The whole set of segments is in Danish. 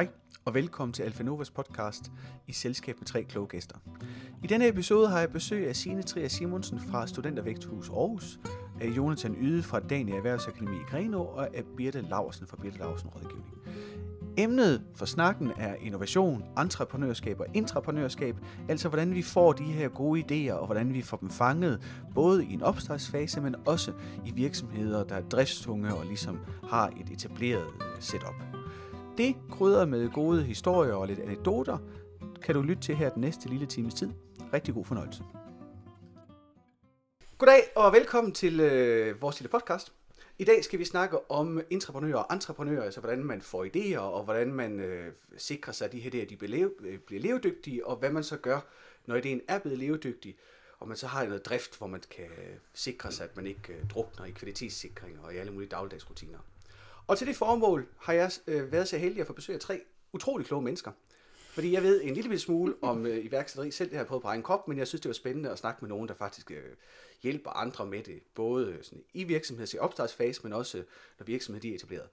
Hej og velkommen til Alfa Novas podcast i selskab med tre kloge gæster. I denne episode har jeg besøg af Signe Trier Simonsen fra Studentervægthus Aarhus, af Jonathan Yde fra Dania Erhvervsakademi i Grenå og af Birte Laursen fra Birte Laursen Rådgivning. Emnet for snakken er innovation, entreprenørskab og intraprenørskab, altså hvordan vi får de her gode idéer, og hvordan vi får dem fanget, både i en opstartsfase, men også i virksomheder, der er driftstunge og ligesom har et etableret setup. Det krydret med gode historier og lidt anekdoter, kan du lytte til her den næste lille times tid. Rigtig god fornøjelse. Goddag og velkommen til øh, vores lille podcast. I dag skal vi snakke om entreprenører og entreprenører, altså hvordan man får idéer, og hvordan man øh, sikrer sig, at de her idéer de bliver, leve, øh, bliver levedygtige, og hvad man så gør, når idéen er blevet levedygtig, og man så har noget drift, hvor man kan øh, sikre sig, at man ikke øh, drukner i kvalitetssikring og i alle mulige dagligdagsrutiner. Og til det formål har jeg øh, været så heldig at få besøg af tre utrolig kloge mennesker. Fordi jeg ved en lille smule om øh, iværksætteri. Selv det har jeg prøvet på egen krop, men jeg synes, det var spændende at snakke med nogen, der faktisk øh, hjælper andre med det. Både sådan, i virksomheds- i opstartsfase, men også når virksomheden er etableret.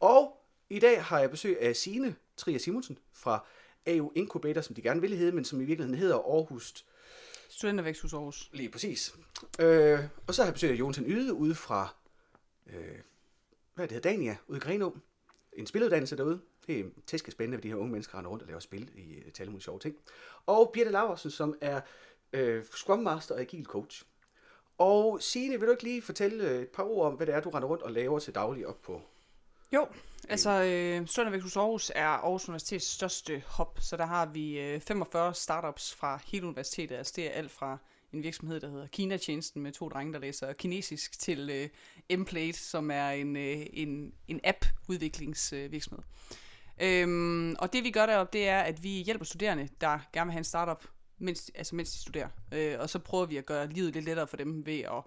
Og i dag har jeg besøg af Signe Trier Simonsen fra AU Incubator, som de gerne ville hedde, men som i virkeligheden hedder Aarhus. Studentervæksthus Aarhus. Lige præcis. Øh, og så har jeg besøg af Jonathan Yde ude fra, øh, hvad det hedder, Dania, ude i Grenå. En spiluddannelse derude. Det er tæske spændende, at de her unge mennesker render rundt og laver spil i øh, til sjove ting. Og Birte Laversen, som er øh, Scrum Master og Agile Coach. Og Signe, vil du ikke lige fortælle øh, et par ord om, hvad det er, du render rundt og laver til daglig op på? Jo, altså øh, Studentervæksthus Aarhus er Aarhus Universitets største hop, så der har vi øh, 45 startups fra hele universitetet. Altså det er alt fra en virksomhed, der hedder Kina-tjenesten med to drenge, der læser kinesisk, til øh, Mplate, som er en, øh, en, en app-udviklingsvirksomhed. Øhm, og det vi gør deroppe, det er, at vi hjælper studerende, der gerne vil have en startup, mens, altså mens de studerer. Øh, og så prøver vi at gøre livet lidt lettere for dem ved at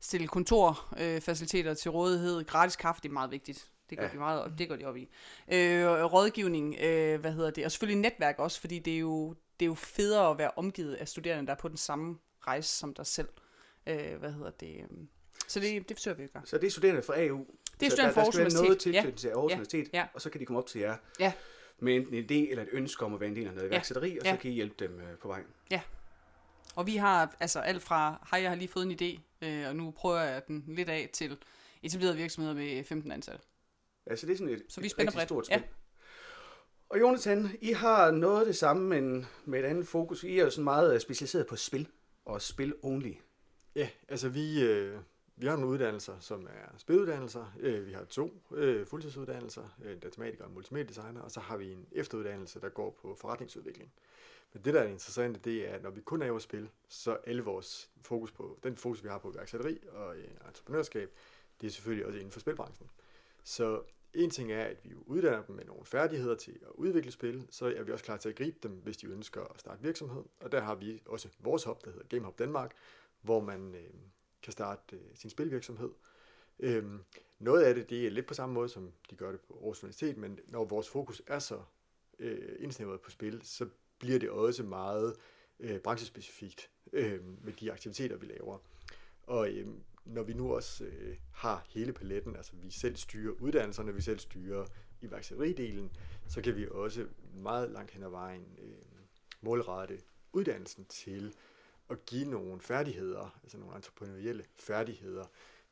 stille kontorfaciliteter øh, til rådighed. Gratis kaffe, det er meget vigtigt. Det gør ja. de meget, og det går de op i. Øh, rådgivning, øh, hvad hedder det, og selvfølgelig netværk også, fordi det er jo, det er jo federe at være omgivet af studerende, der er på den samme rejse som dig selv. Øh, hvad hedder det? øhm, Så det, det forsøger vi at gøre. Så det er studerende fra AU. Det er så studerende der, fra der Aarhus skal være noget Universitet. til, til Aarhus Ja. Universitet, Ja. og så kan de komme op til jer Ja, med enten en idé eller et ønske om at være en del af noget iværksætteri, og så Ja. kan I hjælpe dem øh, på vej. og vi har altså alt fra, hej, jeg har lige fået en idé, øh, og nu prøver jeg den lidt af til etablerede virksomheder med 15 ansatte. Altså det er sådan et, Så vi et rigtig bredt. stort Ja. spil. Og Jonathan, I har noget af det samme, men med et andet fokus. I er jo sådan meget øh, specialiseret på spil, og spil only. Ja, altså vi, øh, vi har nogle uddannelser, som er spiluddannelser. Øh, vi har to øh, fuldtidsuddannelser, øh, datamatiker og multimediedesigner, og så har vi en efteruddannelse, der går på forretningsudvikling. Men det, der er interessante, det er, at når vi kun er laver spil, så alle vores fokus på, den fokus, vi har på iværksætteri og øh, entreprenørskab, det er selvfølgelig også inden for spilbranchen. Så en ting er, at vi jo uddanner dem med nogle færdigheder til at udvikle spil, så er vi også klar til at gribe dem, hvis de ønsker at starte virksomhed. Og der har vi også vores hub, der hedder GameHub Danmark, hvor man øh, kan starte øh, sin spilvirksomhed. Øhm, noget af det, det er lidt på samme måde, som de gør det på Aarhus Universitet, men når vores fokus er så øh, indsnævret på spil, så bliver det også meget øh, branchespecifikt øh, med de aktiviteter, vi laver. Og øh, når vi nu også øh, har hele paletten, altså vi selv styrer uddannelserne, vi selv styrer iværksætteridelen, så kan vi også meget langt hen ad vejen øh, målrette uddannelsen til at give nogle færdigheder, altså nogle entreprenørielle færdigheder,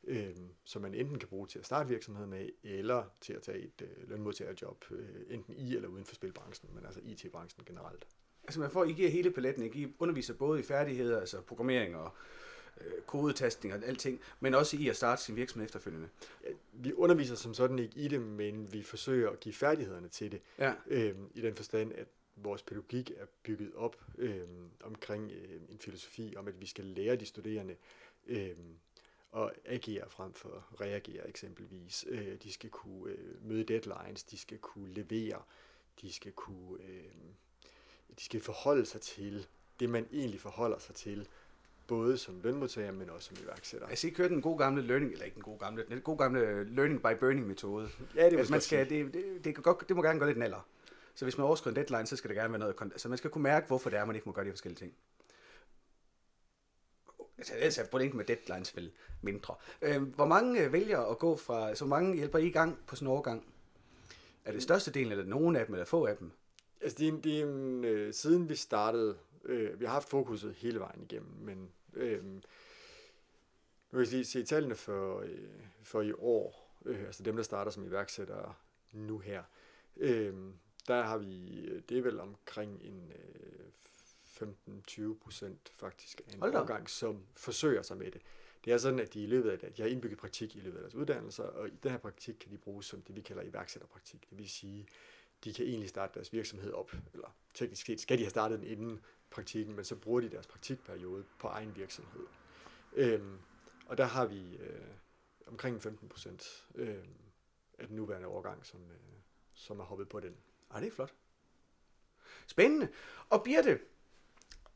øh, som man enten kan bruge til at starte virksomhed med, eller til at tage et øh, lønmodtagerjob, øh, enten i eller uden for spilbranchen, men altså IT-branchen generelt. Altså man får, I giver hele paletten, ikke? I underviser både i færdigheder, altså programmering og kodetastning og alting, men også i at starte sin virksomhed efterfølgende. Vi underviser som sådan ikke i det, men vi forsøger at give færdighederne til det, Ja, øh, i den forstand, at vores pædagogik er bygget op øh, omkring øh, en filosofi om, at vi skal lære de studerende øh, at agere frem for at reagere eksempelvis. Øh, de skal kunne øh, møde deadlines, de skal kunne levere, de skal kunne øh, de skal forholde sig til det, man egentlig forholder sig til, både som lønmodtager, men også som iværksætter. altså I kørte den gode gamle learning, eller ikke den gode gamle, den gode gamle learning by burning metode. Ja, det, Altså, man skal, det, det, det, kan godt, det må gerne gå lidt naller. Så hvis man overskrider en deadline, så skal der gerne være noget... Altså man skal kunne mærke, hvorfor det er, man ikke må gøre de forskellige ting. Altså, ellers er pointen med deadlines vel mindre. Øh, hvor mange øh, vælger at gå fra... Så mange hjælper I i gang på sådan en overgang? Er det største del, eller nogen af dem, eller få af dem? Altså, det er, en- det er en, øh, siden vi startede, øh, vi har haft fokuset hele vejen igennem, men øh, nu kan jeg lige se tallene for, øh, for i år, øh, altså dem, der starter som iværksættere nu her, øh, der har vi, det er vel omkring en øh, 15-20 procent faktisk af en årgang, som forsøger sig med det. Det er sådan, at de i løbet af det, de har indbygget praktik i løbet af deres uddannelser, og i den her praktik kan de bruges som det, vi kalder iværksætterpraktik. Det vil sige, de kan egentlig starte deres virksomhed op, eller teknisk set skal de have startet den inden praktikken, men så bruger de deres praktikperiode på egen virksomhed. Øhm, og der har vi øh, omkring 15 procent øh, af den nuværende årgang, som, øh, som er hoppet på den. Ej, det er flot. Spændende. Og Birte,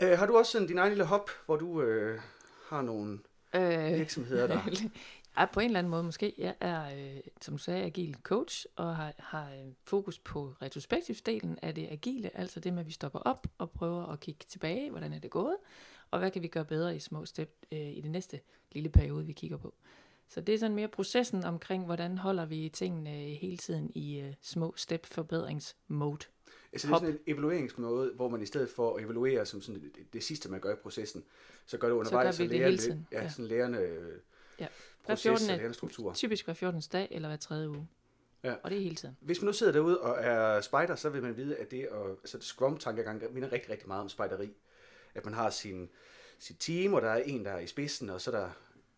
øh, har du også sådan din egen lille hop, hvor du øh, har nogle Øh, virksomheder, der... Ja, på en eller anden måde måske. Jeg er, øh, som du sagde, agil coach, og har, har øh, fokus på retrospektivdelen af det agile, altså det med, at vi stopper op og prøver at kigge tilbage, hvordan er det gået, og hvad kan vi gøre bedre i små step øh, i det næste lille periode, vi kigger på. Så det er sådan mere processen omkring, hvordan holder vi tingene hele tiden i øh, små step forbedringsmode. Altså det er sådan en evalueringsmåde, hvor man i stedet for at evaluere som sådan det, det sidste, man gør i processen, så gør det undervejs, gør vi det lærer hele lidt- tiden, Ja, ja. sådan lærende øh, Ja. Proces 14. og lærende struktur. Typisk hver 14. dag eller hver tredje uge. Ja. Og det er hele tiden. Hvis man nu sidder derude og er spejder, så vil man vide, at det at, altså Scrum-tankegang minder rigtig, rigtig meget om spejderi. At man har sin, sit team, og der er en, der er i spidsen, og så er der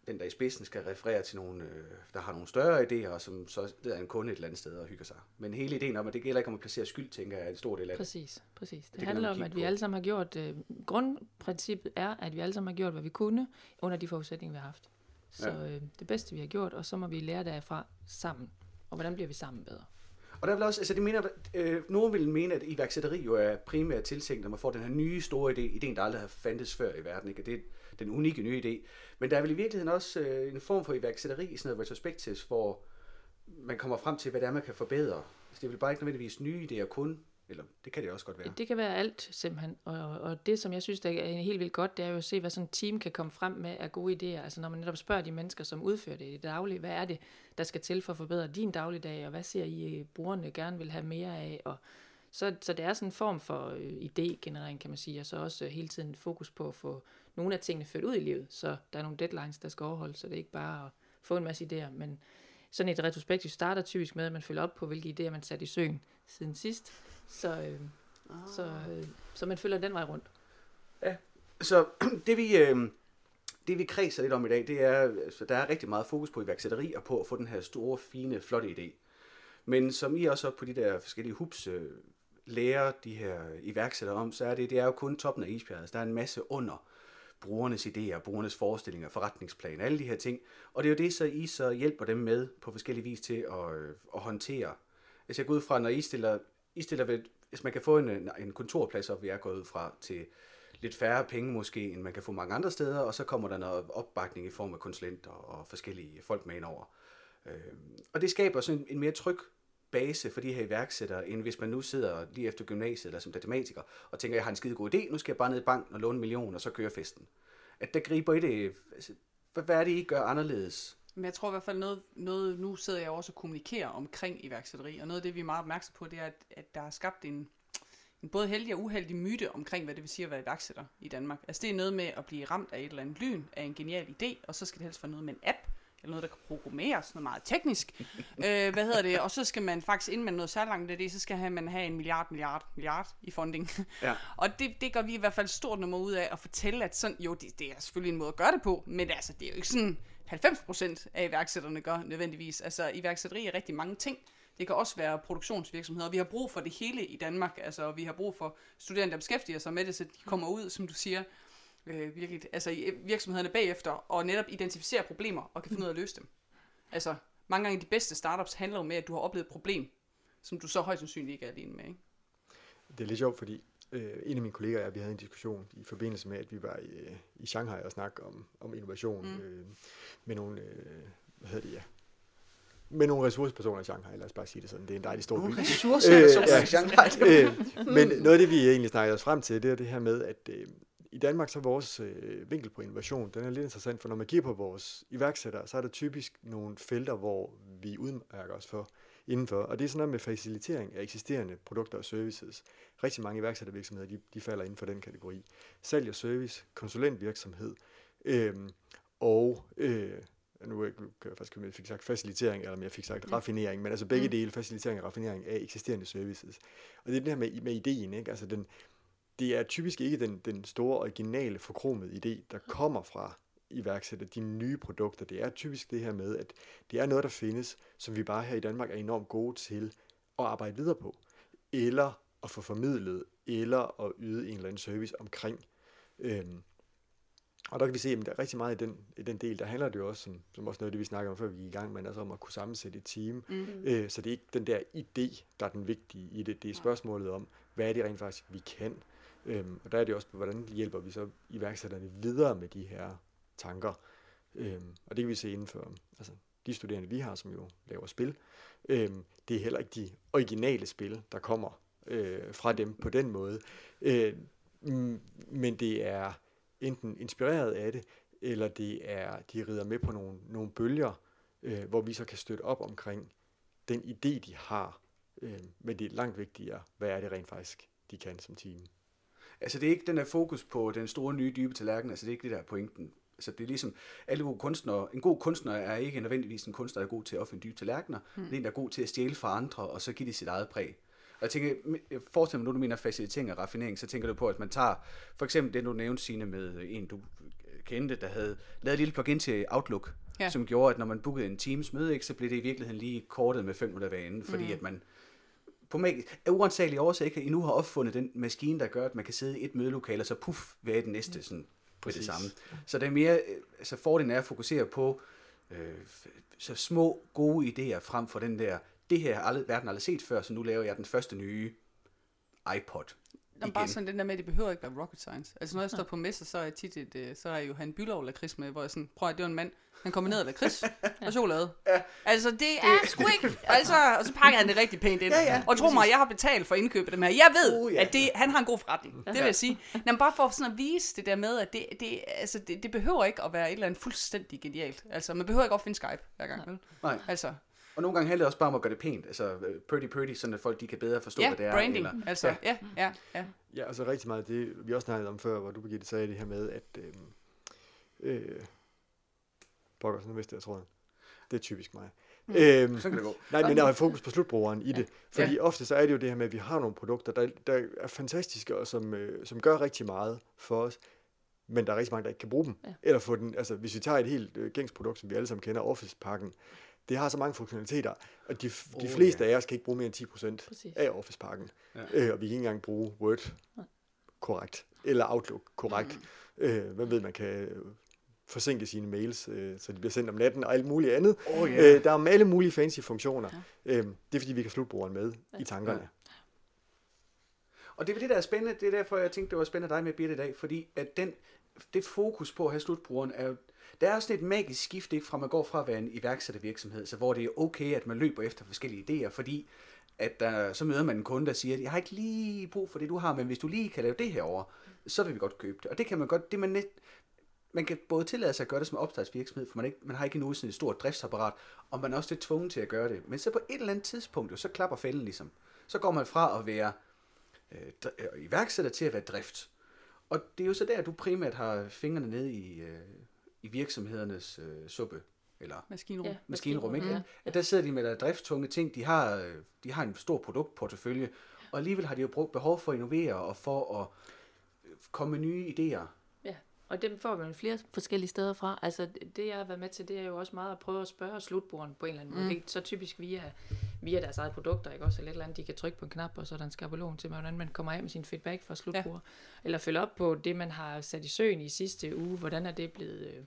den, der er i spidsen, skal referere til nogen, øh, der har nogle større idéer, og som så er en kunde et eller andet sted og hygger sig. Men hele ideen om, at det gælder ikke om at placere skyld, tænker jeg, er en stor del af det. Præcis, præcis. Det, det handler om, at vi alle sammen har gjort, øh, grundprincippet er, at vi alle sammen har gjort, hvad vi kunne, under de forudsætninger, vi har haft. Så Ja. øh, det bedste, vi har gjort, og så må vi lære derfra sammen. Og hvordan bliver vi sammen bedre? Og der vil også, altså det mener, øh, nogen vil mene, at iværksætteri jo er primært tiltænkt, når man får den her nye store idé, ideen, der aldrig har fandtes før i verden, ikke? Det er den unikke nye idé. Men der er vel i virkeligheden også øh, en form for iværksætteri i sådan noget retrospectives, hvor man kommer frem til, hvad det er, man kan forbedre. Altså, det er vel bare ikke nødvendigvis nye idéer kun, eller det kan det også godt være. Det kan være alt, simpelthen. Og, og det, som jeg synes, der er helt vildt godt, det er jo at se, hvad sådan et team kan komme frem med af gode idéer. Altså når man netop spørger de mennesker, som udfører det i det daglige, hvad er det, der skal til for at forbedre din dagligdag, og hvad ser I, øh, brugerne gerne vil have mere af, og så, så det er sådan en form for øh, idégenerering, kan man sige, og så også øh, hele tiden fokus på at få nogle af tingene ført ud i livet, så der er nogle deadlines, der skal overholdes, så det er ikke bare at få en masse idéer, men sådan et retrospektiv starter typisk med, at man følger op på, hvilke idéer man satte i søen siden sidst, så, øh, så, øh, så man følger den vej rundt. Så det vi, øh, det vi kredser lidt om i dag, det er, altså, der er rigtig meget fokus på iværksætteri og på at få den her store, fine, flotte idé. Men som I også på de der forskellige hubs øh, lærer de her iværksættere om, så er det, det er jo kun toppen af isbjerget. Altså, Der er en masse under brugernes idéer, brugernes forestillinger, forretningsplaner, alle de her ting. Og det er jo det, så I så hjælper dem med på forskellige vis til at, øh, at håndtere. Altså jeg går ud fra, når I stiller, i stiller ved, hvis man kan få en, en- kontorplads op, vi er gået ud fra, til lidt færre penge måske, end man kan få mange andre steder, og så kommer der noget opbakning i form af konsulenter og forskellige folk med indover. Øh, og det skaber sådan en, en mere tryg base for de her iværksættere, end hvis man nu sidder lige efter gymnasiet eller som datamatiker, og tænker, jeg har en skide god idé, nu skal jeg bare ned i banken og låne en million, og så kører festen. At der griber i det, altså, hvad, hvad er det, I gør anderledes? Men jeg tror i hvert fald noget, noget, nu sidder jeg også og kommunikerer omkring iværksætteri, og noget af det, vi er meget opmærksom på, det er, at, at der er skabt en, en både heldig og uheldig myte omkring, hvad det vil sige at være iværksætter i Danmark. Altså det er noget med at blive ramt af et eller andet lyn, af en genial idé, og så skal det helst være noget med en app, eller noget, der kan programmeres, noget meget teknisk. øh, hvad hedder det? Og så skal man faktisk, inden man nåede så langt af det, så skal man have en milliard, milliard, milliard i funding. Ja. og det, det gør vi i hvert fald stort nummer ud af at fortælle, at sådan, jo, det, det er selvfølgelig en måde at gøre det på, men altså, det er jo ikke sådan, 90% af iværksætterne gør nødvendigvis. Altså, iværksætteri er rigtig mange ting. Det kan også være produktionsvirksomheder. Vi har brug for det hele i Danmark. Altså, vi har brug for studerende, der beskæftiger sig med det, så de kommer ud, som du siger, øh, virkelig, altså i virksomhederne bagefter, og netop identificere problemer og kan finde ud af at løse dem. Altså, mange gange de bedste startups handler jo med, at du har oplevet et problem, som du så højst sandsynligt ikke er alene med. Ikke? Det er lidt sjovt, fordi øh, en af mine kollegaer og jeg, vi havde en diskussion i forbindelse med, at vi var i, øh, i Shanghai og snakke om, om innovation mm. øh, med nogle, øh, hvad hedder det, ja, med nogle ressourcepersoner i Shanghai, lad os bare sige det sådan. Det er en dejlig stor by. Nogle ressourcer, Øh, øh, ja. ja. Shanghai. øh, men noget af det, vi egentlig snakkede os frem til, det er det her med, at øh, i Danmark så er vores øh, vinkel på innovation, den er lidt interessant, for når man kigger på vores iværksættere, så er der typisk nogle felter, hvor vi udmærker os for indenfor. Og det er sådan noget med facilitering af eksisterende produkter og services. Rigtig mange iværksættervirksomheder, de, de falder inden for den kategori. Salg og service, konsulentvirksomhed, øhm, og øh, nu kan jeg faktisk jeg fik sagt facilitering, eller jeg fik sagt mm. raffinering, men altså begge mm. dele, facilitering og raffinering af eksisterende services. Og det er det her med, med ideen, ikke? Altså den, det er typisk ikke den, den store, originale, forkromede idé, der kommer fra iværksætter de nye produkter. Det er typisk det her med, at det er noget, der findes, som vi bare her i Danmark er enormt gode til at arbejde videre på, eller at få formidlet, eller at yde en eller anden service omkring. Øhm, og der kan vi se, at der er rigtig meget i den, i den del, der handler det jo også, som, som også noget af det, vi snakker om, før vi gik i gang, men altså om at kunne sammensætte et team. Mm-hmm. Øh, så det er ikke den der idé, der er den vigtige i det. Det er spørgsmålet om, hvad er det rent faktisk, vi kan. Øhm, og der er det også, hvordan hjælper vi så iværksætterne videre med de her tanker. Øhm, og det kan vi se inden for altså, de studerende, vi har, som jo laver spil. Øhm, det er heller ikke de originale spil, der kommer øh, fra dem på den måde. Øh, mm, men det er enten inspireret af det, eller det er, de rider med på nogle, nogle bølger, øh, hvor vi så kan støtte op omkring den idé, de har. Øh, men det er langt vigtigere, hvad er det rent faktisk, de kan som team. Altså det er ikke den der fokus på den store nye dybe tallerken, altså det er ikke det der pointen. Altså det er ligesom, alle gode kunstnere, en god kunstner er ikke nødvendigvis en kunstner, der er god til at opfinde dybe tallerkener, mm. er en, der er god til at stjæle fra andre, og så give det sit eget præg. Og jeg tænker, forestil mig, nu du mener facilitering og raffinering, så tænker du på, at man tager, for eksempel det, du nævnte, Signe, med en, du kendte, der havde lavet et lille plugin til Outlook, ja. som gjorde, at når man bookede en Teams møde, ikke, så blev det i virkeligheden lige kortet med 5 minutter hver fordi mm. at man på af uansagelige årsager ikke endnu har opfundet den maskine, der gør, at man kan sidde i et mødelokale, og så puff, hvad er det næste sådan, på det samme. Så det er mere, øh, altså fordelen er at fokusere på øh, så små, gode idéer frem for den der, det her har aldrig, verden aldrig set før, så nu laver jeg den første nye iPod. Jamen, bare sådan den der med, at det behøver ikke være rocket science. Altså når jeg står på messer, så er jeg tit et, øh, så er jo han Bylov lakrids med, hvor jeg sådan, prøv at det var en mand, han kommer ned af lakrids og chokolade. Ja. Altså det er sgu ikke, altså, og så pakker han det rigtig pænt ind. Ja, ja, og tro mig, jeg har betalt for indkøbet dem her. Jeg ved, uh, ja. at det, han har en god forretning. Det vil jeg sige. Men bare for sådan at vise det der med, at det, det, altså, det, det behøver ikke at være et eller andet fuldstændig genialt. Altså man behøver ikke at finde Skype hver gang. Vel? Nej. Altså, og nogle gange handler det også bare om at gøre det pænt, altså øh, pretty pretty, sådan at folk de kan bedre forstå, ja, hvad det er. branding, eller, altså, ja. ja, ja, ja. Ja, altså rigtig meget det, vi også snakkede om før, hvor du, Birgitte, sagde det her med, at øh, øh, pokker, sådan vidste jeg tror Det er typisk mig. Mm. Øhm, så kan det gå. Nej, men der er fokus på slutbrugeren i ja. det. Fordi ja. ofte så er det jo det her med, at vi har nogle produkter, der, der er fantastiske, og som, øh, som gør rigtig meget for os, men der er rigtig mange, der ikke kan bruge dem. Ja. Eller få den, altså hvis vi tager et helt øh, gængs produkt, som vi alle sammen kender, Office-pakken, det har så mange funktionaliteter, at de, oh, de fleste ja. af os kan ikke bruge mere end 10% Præcis. af Office-pakken. Ja. Øh, og vi kan ikke engang bruge Word korrekt, eller Outlook korrekt. Mm. Øh, hvem ved, man kan forsinke sine mails, øh, så de bliver sendt om natten og alt muligt andet. Oh, yeah. øh, der er alle mulige fancy funktioner. Ja. Øh, det er fordi, vi kan slutbrugeren med ja. i tankerne. Ja. Og det er det, der er spændende. Det er derfor, jeg tænkte, det var spændende dig med Birte i dag, fordi at den, det fokus på at have slutbrugeren er der er også et magisk skift, ikke, fra man går fra at være en iværksættervirksomhed, så hvor det er okay, at man løber efter forskellige idéer, fordi at der, så møder man en kunde, der siger, at jeg har ikke lige brug for det, du har, men hvis du lige kan lave det her over, så vil vi godt købe det. Og det kan man godt, det man net, man kan både tillade sig at gøre det som opstartsvirksomhed, for man, ikke, man har ikke endnu sådan et stort driftsapparat, og man er også lidt tvunget til at gøre det. Men så på et eller andet tidspunkt, jo, så klapper fælden ligesom. Så går man fra at være øh, øh iværksætter til at være drift. Og det er jo så der, du primært har fingrene nede i, øh, i virksomhedernes øh, suppe, eller maskinrum, ja, maskinrum ikke? Ja. At der sidder de med der drifttunge ting, de har, øh, de har en stor produktportefølje, og alligevel har de jo brugt behov for at innovere og for at øh, komme med nye idéer. Og dem får man flere forskellige steder fra. Altså det, jeg har været med til, det er jo også meget at prøve at spørge slutbrugeren på en eller anden måde. Mm. Det er så typisk via, via deres eget produkter, ikke også? Eller et eller andet, de kan trykke på en knap, og så er der en skabelon til, hvordan man kommer af med sin feedback fra slutbruger. Ja. Eller følge op på det, man har sat i søen i sidste uge. Hvordan er det blevet... Øh,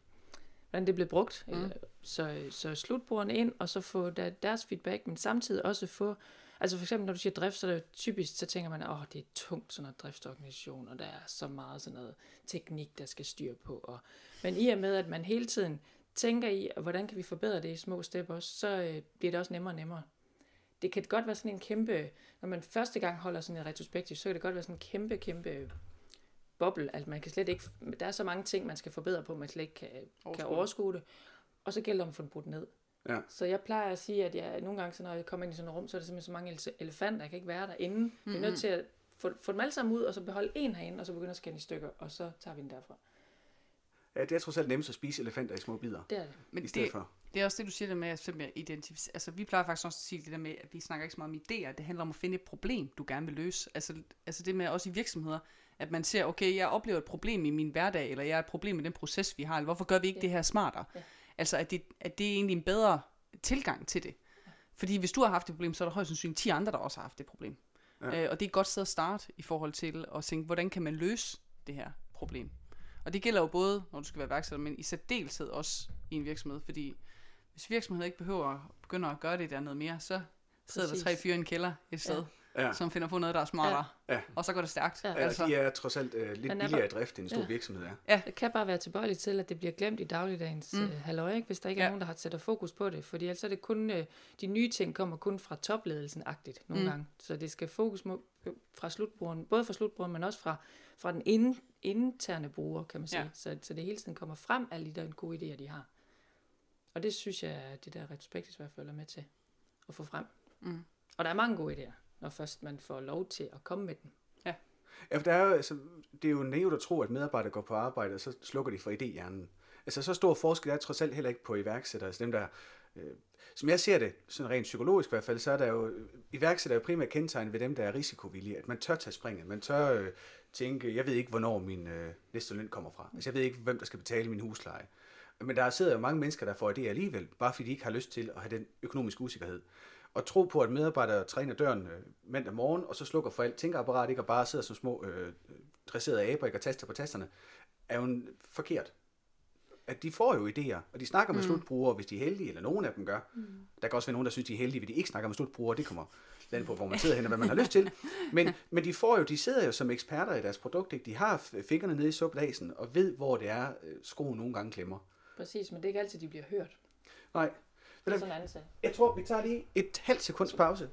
hvordan det blev brugt. Mm. Så, så slutbrugerne ind, og så få der, deres feedback, men samtidig også få, altså for eksempel når du siger drift, så er det typisk, så tænker man, åh, det er tungt sådan noget driftsorganisation, og der er så meget sådan noget teknik, der skal styre på. Og, men i og med, at man hele tiden tænker i, hvordan kan vi forbedre det i små step også, så øh, bliver det også nemmere og nemmere. Det kan godt være sådan en kæmpe, når man første gang holder sådan en retrospektiv, så kan det godt være sådan en kæmpe, kæmpe boble. Altså man kan slet ikke, der er så mange ting, man skal forbedre på, man slet ikke kan overskue, kan overskue det. Og så gælder det om at få det brudt ned. Ja. Så jeg plejer at sige, at jeg nogle gange, så når jeg kommer ind i sådan et rum, så er der simpelthen så mange ele- elefanter, jeg kan ikke være derinde. Mm-hmm. Vi er nødt til at få, få dem alle sammen ud, og så beholde en herinde, og så begynde at skære i stykker, og så tager vi den derfra. Ja, det er trods alt nemmest at spise elefanter i små bidder, Det er det. i stedet for. Det er også det, du siger det med at simpelthen identificere. Altså, vi plejer faktisk også at sige det der med, at vi snakker ikke så meget om idéer. Det handler om at finde et problem, du gerne vil løse. Altså, altså det med også i virksomheder, at man ser, okay, jeg oplever et problem i min hverdag, eller jeg har et problem med den proces, vi har, eller hvorfor gør vi ikke Ja. det her smartere? Ja. Altså, at det, at det er egentlig en bedre tilgang til det. Fordi hvis du har haft et problem, så er der højst sandsynligt 10 andre, der også har haft det problem. Ja. Øh, og det er et godt sted at starte i forhold til at tænke, hvordan kan man løse det her problem? Og det gælder jo både, når du skal være iværksætter, men i særdeleshed også i en virksomhed, fordi hvis virksomheden ikke behøver at begynde at gøre det der noget mere, så sidder Præcis. der tre fyre i en kælder et sted, Ja. Ja. som finder på noget, der er smartere, Ja. Ja. og så går det stærkt. Ja. Ja, altså, de er trods alt øh, lidt er billigere i drift, end en stor Ja. virksomhed er. Det kan bare være tilbøjeligt til, at det bliver glemt i dagligdagens mm. øh, halløj, ikke? hvis der ikke er Ja. nogen, der har sætter fokus på det. Fordi ellers er det kun, øh, de nye ting kommer kun fra topledelsen-agtigt nogle Mm. gange. Så det skal fokus må, øh, fra slutbrugeren, både fra slutbrugeren, men også fra, fra den ind, interne bruger, kan man sige. Ja. Så, så det hele tiden kommer frem, alle de der gode idéer, de har. Og det synes jeg, at det der retrospektivt i hvert fald er med til at få frem. Mm. Og der er mange gode idéer, når først man får lov til at komme med dem. Ja, for der er jo, altså, det er jo naivt at tro, at medarbejdere går på arbejde, og så slukker de for idéhjernen. Altså, så stor forskel er trods alt heller ikke på iværksættere. Altså dem, der, øh, som jeg ser det, sådan rent psykologisk i hvert fald, så er der jo, iværksættere er jo primært kendetegn ved dem, der er risikovillige. At man tør tage springet. Man tør øh, tænke, jeg ved ikke, hvornår min øh, næste løn kommer fra. Altså, jeg ved ikke, hvem der skal betale min husleje. Men der sidder jo mange mennesker, der får idéer alligevel, bare fordi de ikke har lyst til at have den økonomiske usikkerhed. Og tro på, at medarbejdere træner døren øh, mandag morgen, og så slukker for alt tænkeapparat, ikke, og bare sidder som små øh, dresserede aber, ikke, og taster på tasterne, er jo en, forkert. At de får jo idéer, og de snakker med mm. slutbrugere, hvis de er heldige, eller nogen af dem gør. Mm. Der kan også være nogen, der synes, de er heldige, hvis de ikke snakker med slutbrugere. Det kommer land på, hvor man sidder hen, og hvad man har lyst til. Men, men de får jo, de sidder jo som eksperter i deres produkt. Ikke? De har fingrene nede i suppedasen, og ved, hvor det er, øh, skoen nogle gange klemmer. Præcis, men det er ikke altid, de bliver hørt. Nej. Er. Jeg tror, vi tager lige et halvt sekunds pause.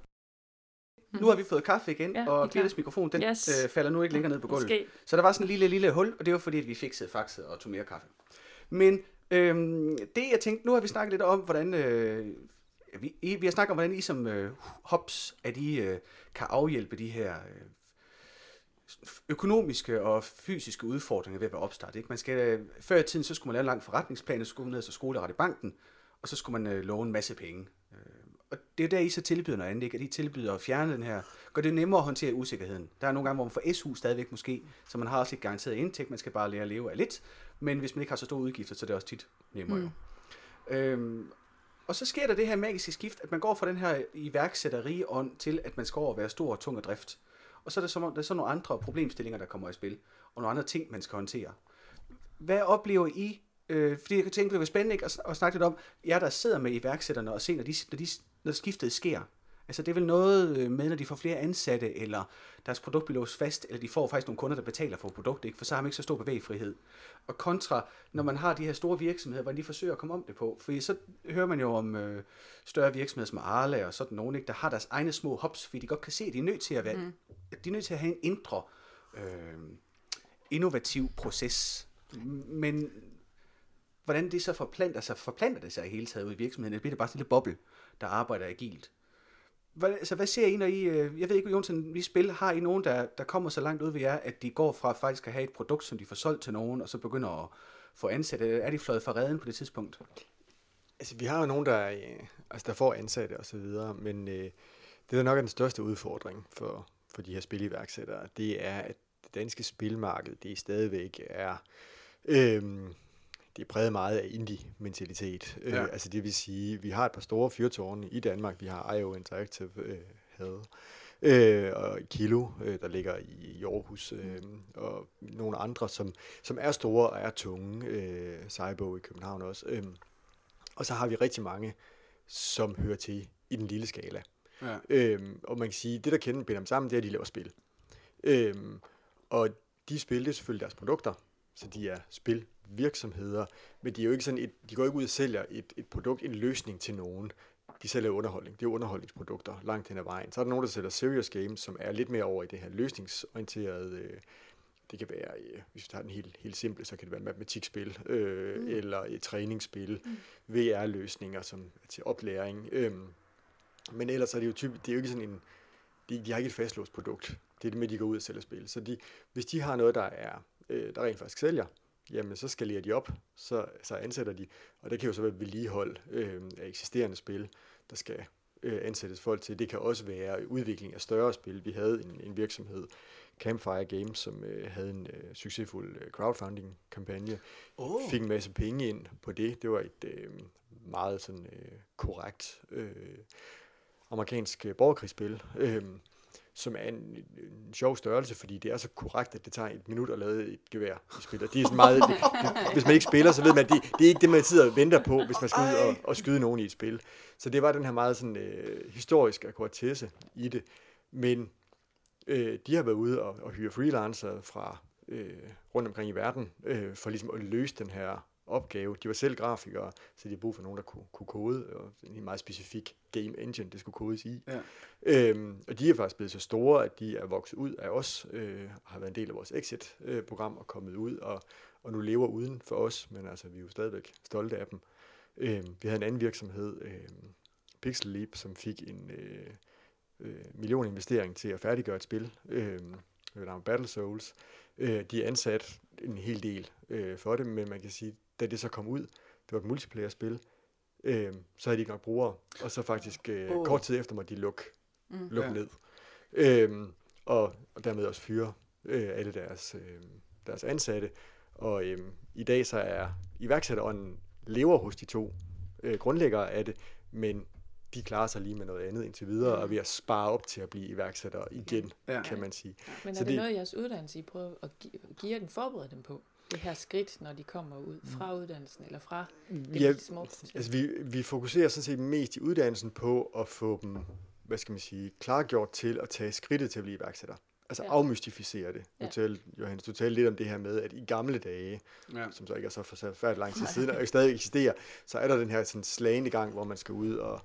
Nu har vi fået kaffe igen, Ja, og klar. Gittes mikrofon, den Yes. øh, falder nu ikke længere ned på gulvet. Måske. Så der var sådan en lille, lille hul, og det var fordi, at vi fikset faxet og tog mere kaffe. Men øhm, det, jeg tænkte, nu har vi snakket lidt om, hvordan... Øh, vi, I, vi har snakket om, hvordan I som øh, hops, at I øh, kan afhjælpe de her øh, økonomiske og fysiske udfordringer ved at være opstart. Ikke? Man skal, øh, før i tiden, så skulle man lave en lang forretningsplan, så skulle man ned til skoleret i banken, og så skulle man øh, låne en masse penge. Øh, og det er der, I så tilbyder noget andet, ikke? at I tilbyder at fjerne den her, gør det nemmere at håndtere usikkerheden. Der er nogle gange, hvor man får SU stadigvæk måske, så man har også et garanteret indtægt, man skal bare lære at leve af lidt, men hvis man ikke har så store udgifter, så er det også tit nemmere. Mm. Øhm, og så sker der det her magiske skift, at man går fra den her iværksætteriånd til, at man skal over og være stor og tung og drift. Og så er der, som om, der er så nogle andre problemstillinger, der kommer i spil, og nogle andre ting, man skal håndtere. Hvad oplever I? Øh, fordi jeg kan tænke, det var spændende ikke, at, at snakke lidt om, jer der sidder med iværksætterne og se, når, de, når, de, når skiftet sker. Altså det er vel noget øh, med, når de får flere ansatte, eller deres produkt bliver låst fast, eller de får faktisk nogle kunder, der betaler for produktet, ikke? for så har man ikke så stor bevægefrihed. Og kontra, når man har de her store virksomheder, hvordan de forsøger at komme om det på. For så hører man jo om øh, større virksomheder som Arla og sådan nogen, ikke? der har deres egne små hops, fordi de godt kan se, at de er nødt til at, være, mm. de er nødt til at have en indre øh, innovativ proces. Men hvordan det så forplanter sig, forplanter det sig i hele taget ud i virksomheden, eller bliver det bare sådan en lille boble, der arbejder agilt? Hvad, altså, hvad ser I, når I, øh, jeg ved ikke, Jonsen, vi spil, har I nogen, der, der kommer så langt ud ved jer, at de går fra faktisk at have et produkt, som de får solgt til nogen, og så begynder at få ansat? Øh, er de fløjet fra redden på det tidspunkt? Altså, vi har jo nogen, der, øh, altså, der får ansatte og så videre, men øh, det, der nok er den største udfordring for, for de her spiliværksættere, det er, at det danske spilmarked, det stadigvæk er, øh, det er præget meget af indie-mentalitet. Ja. Ja. Øh, altså det vil sige, vi har et par store fyrtårne i Danmark, vi har IO Interactive øh, havde, øh, og Kilo, øh, der ligger i, i Aarhus, øh, og nogle andre, som, som er store og er tunge, øh, Cybo i København også. Øh, og så har vi rigtig mange, som hører til i den lille skala. Ja. Øhm, og man kan sige, det der kender dem sammen, det er, at de laver spil. Øhm, og de spil, det er selvfølgelig deres produkter, så de er spilvirksomheder, men de er jo ikke sådan et, de går ikke ud og sælger et, et produkt, en løsning til nogen. De sælger underholdning. Det er underholdningsprodukter langt hen ad vejen. Så er der nogen, der sælger serious games, som er lidt mere over i det her løsningsorienterede øh, det kan være, øh, hvis vi tager den helt, helt simple, så kan det være matematikspil, øh, mm. eller et træningsspil, mm. VR-løsninger som er til oplæring. Øh, men ellers er det jo typisk, det er jo ikke sådan en, de, de har ikke et fastlåst produkt. Det er det med, at de går ud og sælger spil. Så de, hvis de har noget, der er, øh, der rent faktisk sælger, jamen så skalerer de op, så, så ansætter de, og det kan jo så være vedligehold øh, af eksisterende spil, der skal øh, ansættes folk til. Det kan også være udvikling af større spil. Vi havde en, en virksomhed, Campfire Games, som øh, havde en øh, succesfuld øh, crowdfunding-kampagne, oh. fik en masse penge ind på det. Det var et øh, meget sådan øh, korrekt øh, amerikansk øh, borgerkrigsspil. Øh, som er en, en sjov størrelse, fordi det er så korrekt, at det tager et minut at lade et gevær i spil. Og det er sådan meget, det, det, hvis man ikke spiller, så ved man, at det, det er ikke det, man sidder og venter på, hvis man skal ud og, og skyde nogen i et spil. Så det var den her meget sådan, øh, historiske akkuratesse i det. Men øh, de har været ude og, og hyre freelancer fra øh, rundt omkring i verden, øh, for ligesom at løse den her opgave. De var selv grafikere, så de har brug for nogen, der kunne, kunne kode, og en meget specifik game engine, det skulle kodes i. Ja. Øhm, og de er faktisk blevet så store, at de er vokset ud af os, øh, og har været en del af vores exit-program og kommet ud, og, og nu lever uden for os, men altså, vi er jo stadigvæk stolte af dem. Øhm, vi havde en anden virksomhed, øh, Pixel Leap, som fik en øh, øh, millioninvestering til at færdiggøre et spil, øh, navn Battle Souls. Øh, de er ansat en hel del øh, for det, men man kan sige, da det så kom ud, det var et multiplayer-spil, øh, så havde de ikke nok brugere, og så faktisk øh, oh. kort tid efter måtte de lukke mm. luk ja. ned. Øh, og, og dermed også fyre øh, alle deres, øh, deres ansatte. Og øh, i dag så er iværksætteren lever hos de to øh, grundlæggere af det, men de klarer sig lige med noget andet indtil videre, mm. og ved at spare op til at blive iværksætter igen, ja. kan man sige. Ja. Men er så det, det noget, jeres uddannelse, I prøver at give, give den, forberede dem på? Det her skridt, når de kommer ud fra mm. uddannelsen, eller fra det ja, små altså vi, vi fokuserer sådan set mest i uddannelsen på at få dem, hvad skal man sige, klargjort til at tage skridtet til at blive iværksætter. Altså ja. afmystificere det. Ja. Du talte, Johannes, du talte lidt om det her med, at i gamle dage, ja. som så ikke er så forfærdeligt lang tid siden, og stadig eksisterer, så er der den her sådan slagende gang, hvor man skal ud og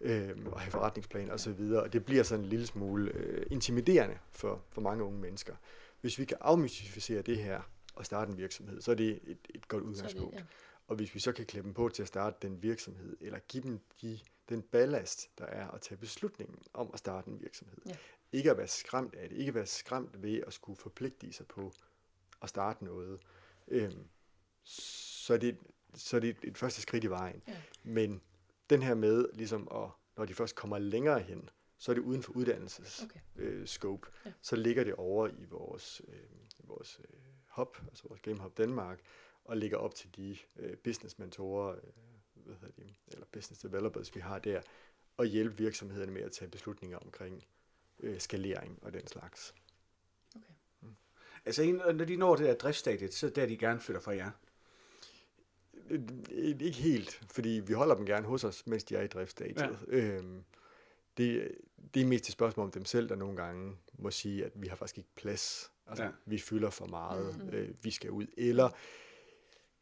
øh, og have forretningsplaner osv., og, videre, og det bliver sådan en lille smule øh, intimiderende for, for mange unge mennesker. Hvis vi kan afmystificere det her og starte en virksomhed, så er det et, et godt udgangspunkt. Det, ja. Og hvis vi så kan dem på til at starte den virksomhed, eller give dem de, den ballast, der er at tage beslutningen om at starte en virksomhed. Ja. Ikke at være skræmt af det, ikke at være skræmt ved at skulle forpligte sig på at starte noget. Øhm, så er det, så er det et, et første skridt i vejen. Ja. Men den her med, ligesom at, når de først kommer længere hen, så er det uden for uddannelses okay. øh, scope. Ja. Så ligger det over i vores, øh, vores øh, hub, altså vores Game Hub Danmark, og ligger op til de øh, business mentorer, øh, hvad hedder de, eller business developers, vi har der, og hjælpe virksomhederne med at tage beslutninger omkring øh, skalering og den slags. Okay. Mm. Altså, når de når det der driftstadiet, så er der, de gerne flytter fra jer? Ikke helt, fordi vi holder dem gerne hos os, mens de er i driftsstadiet. Ja. Øhm, det, det er mest et spørgsmål om dem selv, der nogle gange må sige, at vi har faktisk ikke plads. Altså, ja. vi fylder for meget, mm-hmm. øh, vi skal ud. Eller,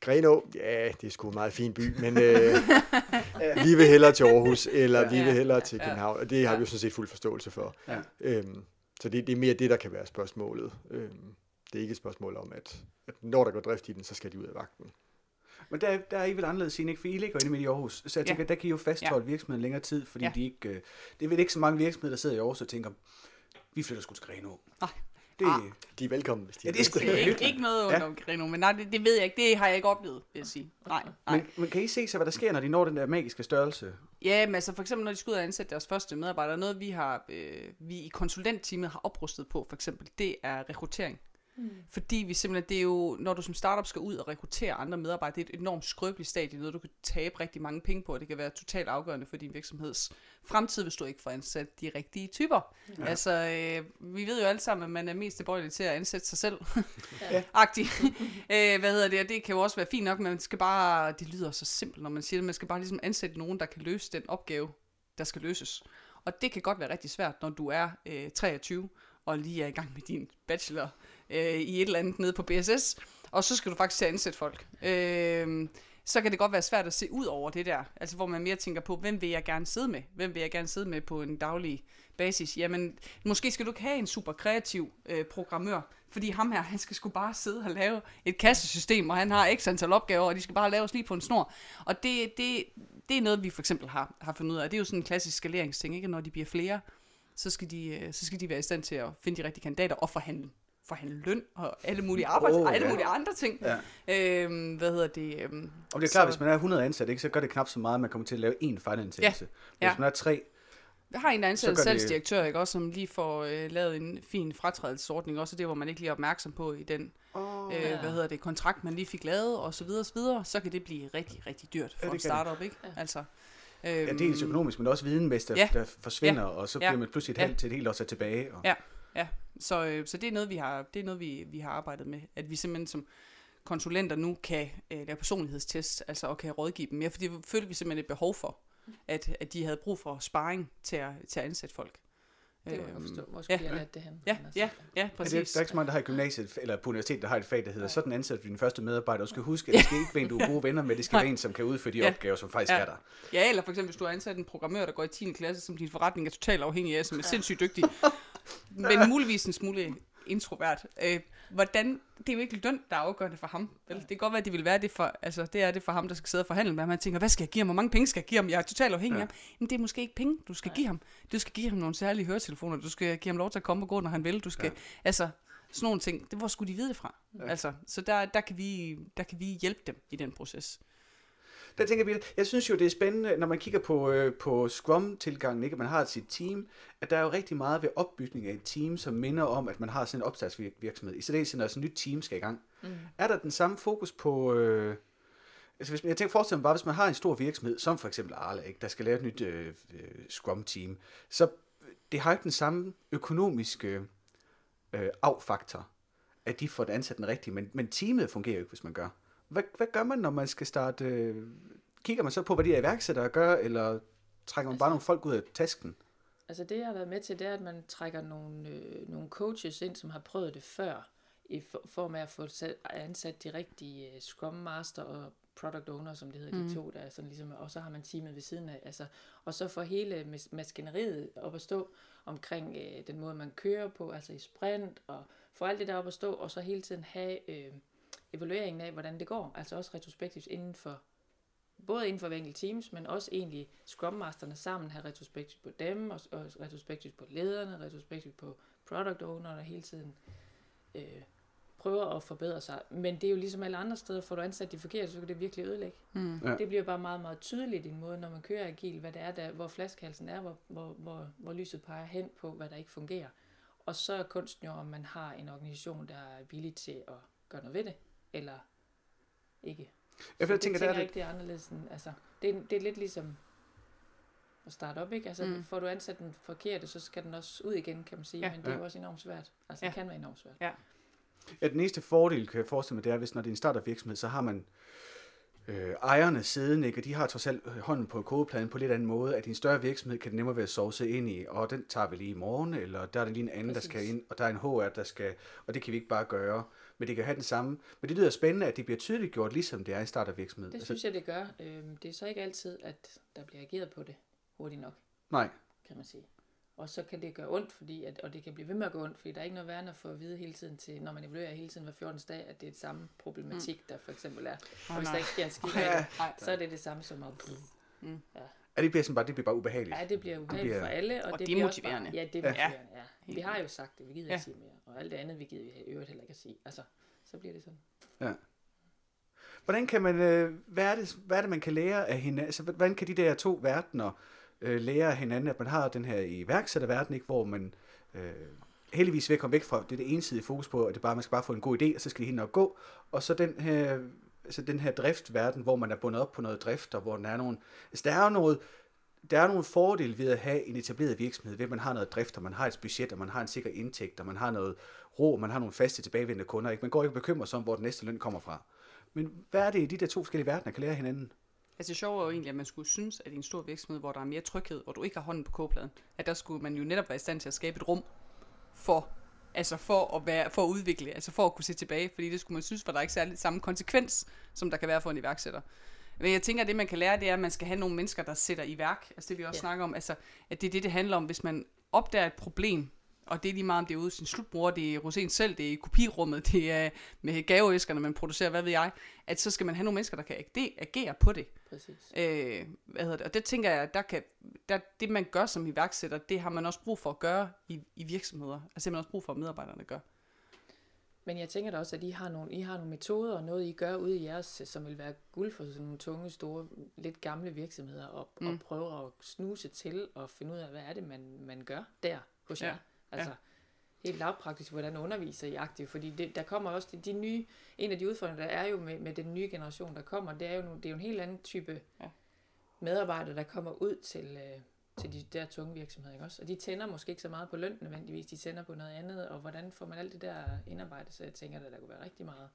Grenå, ja, det er sgu en meget fin by, men øh, vi vil hellere til Aarhus, eller ja. vi vil hellere til København, og det har vi jo sådan set fuld forståelse for. Ja. Øhm, så det, det er mere det, der kan være spørgsmålet. Øhm, det er ikke et spørgsmål om, at, at når der går drift i den, så skal de ud af vagten. Men der, der er I vel anderledes ikke? For I ligger inde midt i Aarhus. Så jeg tænker, ja. der kan I jo fastholde ja. virksomheden længere tid, fordi ja. de ikke, øh, det er vel ikke så mange virksomheder, der sidder i Aarhus og tænker, vi flytter sgu til Grenå. Nej. Det, ah. De er velkommen, hvis de ja, det er sgu ikke, ikke noget under ja. Grenå, men nej, det, det, ved jeg ikke. Det har jeg ikke oplevet, vil jeg sige. Nej, nej. Men, men kan I se så, hvad der sker, når de når den der magiske størrelse? Ja, men altså for eksempel, når de skal ud og ansætte deres første medarbejdere, noget vi har, øh, vi i konsulentteamet har oprustet på, for eksempel, det er rekruttering. Mm. Fordi vi simpelthen, det er jo, når du som startup skal ud og rekruttere andre medarbejdere, det er et enormt skrøbeligt stadie, noget du kan tabe rigtig mange penge på, og det kan være totalt afgørende for din virksomheds fremtid, hvis du ikke får ansat de rigtige typer. Ja. Altså, øh, vi ved jo alle sammen, at man er mest tilbøjelig til at ansætte sig selv. ja. Agtig. øh, hvad hedder det, og det kan jo også være fint nok, men man skal bare, det lyder så simpelt, når man siger det, man skal bare ligesom ansætte nogen, der kan løse den opgave, der skal løses. Og det kan godt være rigtig svært, når du er øh, 23 og lige er i gang med din bachelor øh, i et eller andet nede på BSS, og så skal du faktisk til at ansætte folk. Øh, så kan det godt være svært at se ud over det der, altså hvor man mere tænker på, hvem vil jeg gerne sidde med? Hvem vil jeg gerne sidde med på en daglig basis, jamen, måske skal du ikke have en super kreativ øh, programmør, fordi ham her, han skal sgu bare sidde og lave et kassesystem, og han har x antal opgaver, og de skal bare laves lige på en snor. Og det, det, det er noget, vi for eksempel har, har fundet ud af. Det er jo sådan en klassisk skaleringsting, ikke? Når de bliver flere, så skal de, øh, så skal de være i stand til at finde de rigtige kandidater og forhandle forhandle løn og alle mulige arbejds, oh, alle ja. mulige andre ting. Ja. Øhm, hvad hedder det? Øhm, Og det er klart, så- hvis man er 100 ansat, ikke, så gør det knap så meget, at man kommer til at lave én fejlansættelse. Ja. Ja. Hvis man er tre, Jeg har en, ansat det- salgsdirektør, ikke, også, som lige får øh, lavet en fin fratrædelsesordning, også det, hvor man ikke lige er opmærksom på i den oh, øh, hvad hedder det, kontrakt, man lige fik lavet, og så videre, og så videre, så kan det blive rigtig, rigtig dyrt for Ja, ja, det en det. startup, ikke? Ja. Altså, ja, øhm, dels økonomisk, men også videnmæssigt, der, Ja. der forsvinder, Ja. og så Ja. bliver man pludselig et Ja. halvt til et helt år tilbage. Og, Ja. Ja, så, øh, så det er noget, vi har, det er noget, vi, vi har arbejdet med, at vi simpelthen som konsulenter nu kan øh, lave personlighedstest, altså og kan rådgive dem mere, for det følte vi simpelthen et behov for, at, at de havde brug for sparring til at, til at ansætte folk. Det kan jeg godt Øhm, forstå. Hvor skulle ja. det hen? Ja, ja, ja, Men det, præcis. der er ikke så mange, der har i gymnasiet eller på universitetet, der har et fag, der hedder, sådan du din første medarbejder. Du skal huske, at det skal ikke være en, du er gode venner med, det skal være en, som kan udføre de Ja. opgaver, som faktisk Ja. er der. Ja, eller for eksempel, hvis du har ansat en programmør, der går i 10. klasse, som din forretning er totalt afhængig af, som er sindssygt dygtig, men muligvis en smule introvert. Øh, hvordan, det er jo ikke løn, der er afgørende for ham. Vel? Det kan godt være, at det vil være det for, altså det er det for ham, der skal sidde og forhandle med ham. Man tænker, hvad skal jeg give ham? Hvor mange penge skal jeg give ham? Jeg er totalt afhængig Ja. af ham. Men det er måske ikke penge, du skal give ham. Du skal give ham nogle særlige høretelefoner. Du skal give ham lov til at komme og gå, når han vil. Du skal, Ja. ja. altså, sådan nogle ting. Det, hvor skulle de vide det fra? Ja. Ja. Altså, så der, der, kan vi, der kan vi hjælpe dem i den proces. Der tænker jeg, jeg synes jo, det er spændende, når man kigger på, øh, på Scrum-tilgangen, ikke? man har sit team, at der er jo rigtig meget ved opbygning af et team, som minder om, at man har sådan en opstartsvirksomhed. I stedet når et nyt team skal i gang. Mm. Er der den samme fokus på... Øh, altså hvis, jeg tænker forestille mig bare, hvis man har en stor virksomhed, som for eksempel Arla, ikke, der skal lave et nyt øh, øh, Scrum-team, så det har ikke den samme økonomiske øh, af-faktor, at de får det ansat den rigtige, men, men teamet fungerer jo ikke, hvis man gør. Hvad, hvad gør man, når man skal starte... Øh, kigger man så på, hvad de her iværksættere gør, eller trækker man bare nogle folk ud af tasken? Altså det, jeg har været med til, det er, at man trækker nogle, øh, nogle coaches ind, som har prøvet det før, i for- form af at få sat, ansat de rigtige øh, Scrum Master og Product Owner, som det hedder, mm. de to, der er sådan ligesom, og så har man teamet ved siden af, altså, og så får hele mas- maskineriet op at stå omkring øh, den måde, man kører på, altså i sprint, og få alt det der op at stå, og så hele tiden have øh, evalueringen af, hvordan det går, altså også retrospektivt inden for både inden for hver enkelt teams, men også egentlig Scrum Masterne sammen have retrospektivt på dem, og, og retrospektivt på lederne, retrospektivt på product owner, der hele tiden øh, prøver at forbedre sig. Men det er jo ligesom alle andre steder, får du ansat de forkerte, så kan det virkelig ødelægge. Mm. Ja. Det bliver bare meget, meget tydeligt i en måde, når man kører agil, hvad det er, der, hvor flaskehalsen er, hvor, hvor, hvor, hvor lyset peger hen på, hvad der ikke fungerer. Og så er kunsten jo, om man har en organisation, der er villig til at gøre noget ved det, eller ikke. Jeg, jeg det tænker, tænker der er jeg det, ikke, det er anderledes. End, altså, det, er, det er lidt ligesom at starte op, ikke? Altså, mm. Får du ansat den forkerte, så skal den også ud igen, kan man sige. Ja. Men det er Ja. jo også enormt svært. Altså, Ja. det kan være enormt svært. Ja, den eneste fordel, kan jeg forestille mig, det er, hvis når det er en startup virksomhed, så har man øh, ejerne siddende, ikke? og de har trods alt hånden på kodepladen på lidt anden måde, at i en større virksomhed kan det nemmere være sovse ind i, og den tager vi lige i morgen, eller der er det lige en anden, Præcis. der skal ind, og der er en HR, der skal, og det kan vi ikke bare gøre. Men det kan have den samme. Men det lyder spændende, at det bliver tydeligt gjort, ligesom det er i en startup virksomhed. Det synes jeg, det gør. Øhm, det er så ikke altid, at der bliver ageret på det hurtigt nok, Nej, kan man sige. Og så kan det gøre ondt, fordi at, og det kan blive ved med at gå ondt, fordi der er ikke noget værre at få at vide hele tiden til, når man evaluerer hele tiden hver 14. dag, at det er det samme problematik, mm. der for eksempel er. Og Åh, hvis der ikke sker en skid, Ja. af så er det det samme som at... Mm. Ja. Ja, det bliver, sådan bare, det bliver bare ubehageligt. Ja, det bliver ubehageligt bliver- for alle. Og, Og det bliver også demotiverende. Bare, ja, det er motiverende, ja. Vi har jo sagt det, vi gider Ja. ikke sige mere. Og alt det andet, vi gider vi øvrigt heller ikke at sige. Altså, så bliver det sådan. Hvordan kan man, øh, hvad, er det, hvad er det, man kan lære af hinanden? Altså, hvordan kan de der to verdener øh, lære af hinanden? At man har den her iværksætterverden, ikke, hvor man øh, heldigvis vil komme væk fra det, er det ensidige fokus på, at det bare, man skal bare få en god idé, og så skal det helt nok gå. Og så den her, altså den her driftverden, hvor man er bundet op på noget drift, og hvor der er nogle, altså der er noget, der er nogle fordele ved at have en etableret virksomhed, ved at man har noget drift, og man har et budget, og man har en sikker indtægt, og man har noget ro, og man har nogle faste tilbagevendende kunder. Ikke? Man går ikke og bekymrer sig om, hvor den næste løn kommer fra. Men hvad er det, i de der to forskellige verdener kan lære hinanden? Altså det sjove er jo egentlig, at man skulle synes, at i en stor virksomhed, hvor der er mere tryghed, hvor du ikke har hånden på kogepladen, at der skulle man jo netop være i stand til at skabe et rum for, altså for at, være, for at udvikle, altså for at kunne se tilbage, fordi det skulle man synes, var der ikke særlig samme konsekvens, som der kan være for en iværksætter. Men jeg tænker, at det man kan lære, det er, at man skal have nogle mennesker, der sætter i værk, altså det vi også Ja. snakker om, altså at det er det, det handler om, hvis man opdager et problem, og det er lige meget, om det er ude sin slutbruger, det er Rosen selv, det er i kopirummet, det er med gaveæskerne, man producerer, hvad ved jeg, at så skal man have nogle mennesker, der kan ag- agere på det. Præcis. Øh, hvad hedder det? Og det tænker jeg, der kan, der, det man gør som iværksætter, det har man også brug for at gøre i, i virksomheder. Altså det har man også brug for, at medarbejderne gør. Men jeg tænker da også, at I har nogle, I har nogle metoder og noget, I gør ude i jeres, som vil være guld for sådan nogle tunge, store, lidt gamle virksomheder, og, mm. og prøve at snuse til og finde ud af, hvad er det, man, man gør der hos jer. Ja. Altså, Ja. helt lavpraktisk, hvordan underviser I aktivt, fordi det, der kommer også de, de nye, en af de udfordringer, der er jo med, med den nye generation, der kommer, det er jo, nogle, det er jo en helt anden type Ja. medarbejdere, der kommer ud til, øh, til de der tunge virksomheder, ikke også? Og de tænder måske ikke så meget på løn nødvendigvis, de tænder på noget andet, og hvordan får man alt det der indarbejdet, så jeg tænker, at der kunne være rigtig meget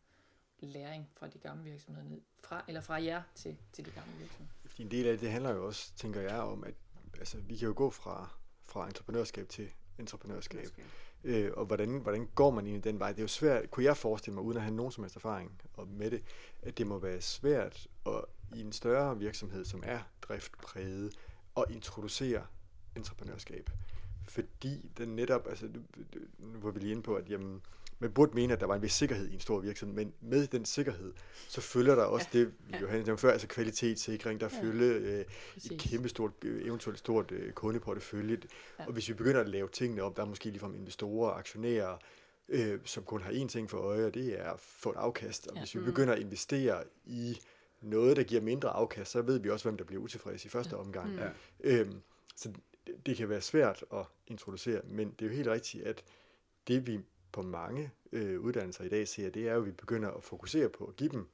læring fra de gamle virksomheder ned, fra, eller fra jer til, til de gamle virksomheder. Fordi en del af det handler jo også, tænker jeg, om, at altså, vi kan jo gå fra, fra entreprenørskab til entreprenørskab. Øh, og hvordan, hvordan går man i den vej? Det er jo svært, kunne jeg forestille mig, uden at have nogen som helst erfaring og med det, at det må være svært at, i en større virksomhed, som er driftpræget, at introducere entreprenørskab. Fordi den netop, altså nu, var vi lige inde på, at jamen, man burde mene, at der var en vis sikkerhed i en stor virksomhed, men med den sikkerhed, så følger der også ja. det, vi jo havde før, altså kvalitetssikring, der Ja. følger øh, et kæmpe stort, øh, eventuelt stort øh, kundeportefølje. Ja. Og hvis vi begynder at lave tingene op, der er måske ligefrem investorer, aktionærer, øh, som kun har én ting for øje, og det er at få et afkast. Og Ja. hvis vi begynder at investere i noget, der giver mindre afkast, så ved vi også, hvem der bliver utilfreds i første omgang. Ja. Øhm, så det kan være svært at introducere, men det er jo helt rigtigt, at det vi på mange øh, uddannelser i dag ser, det er jo, at vi begynder at fokusere på at give dem,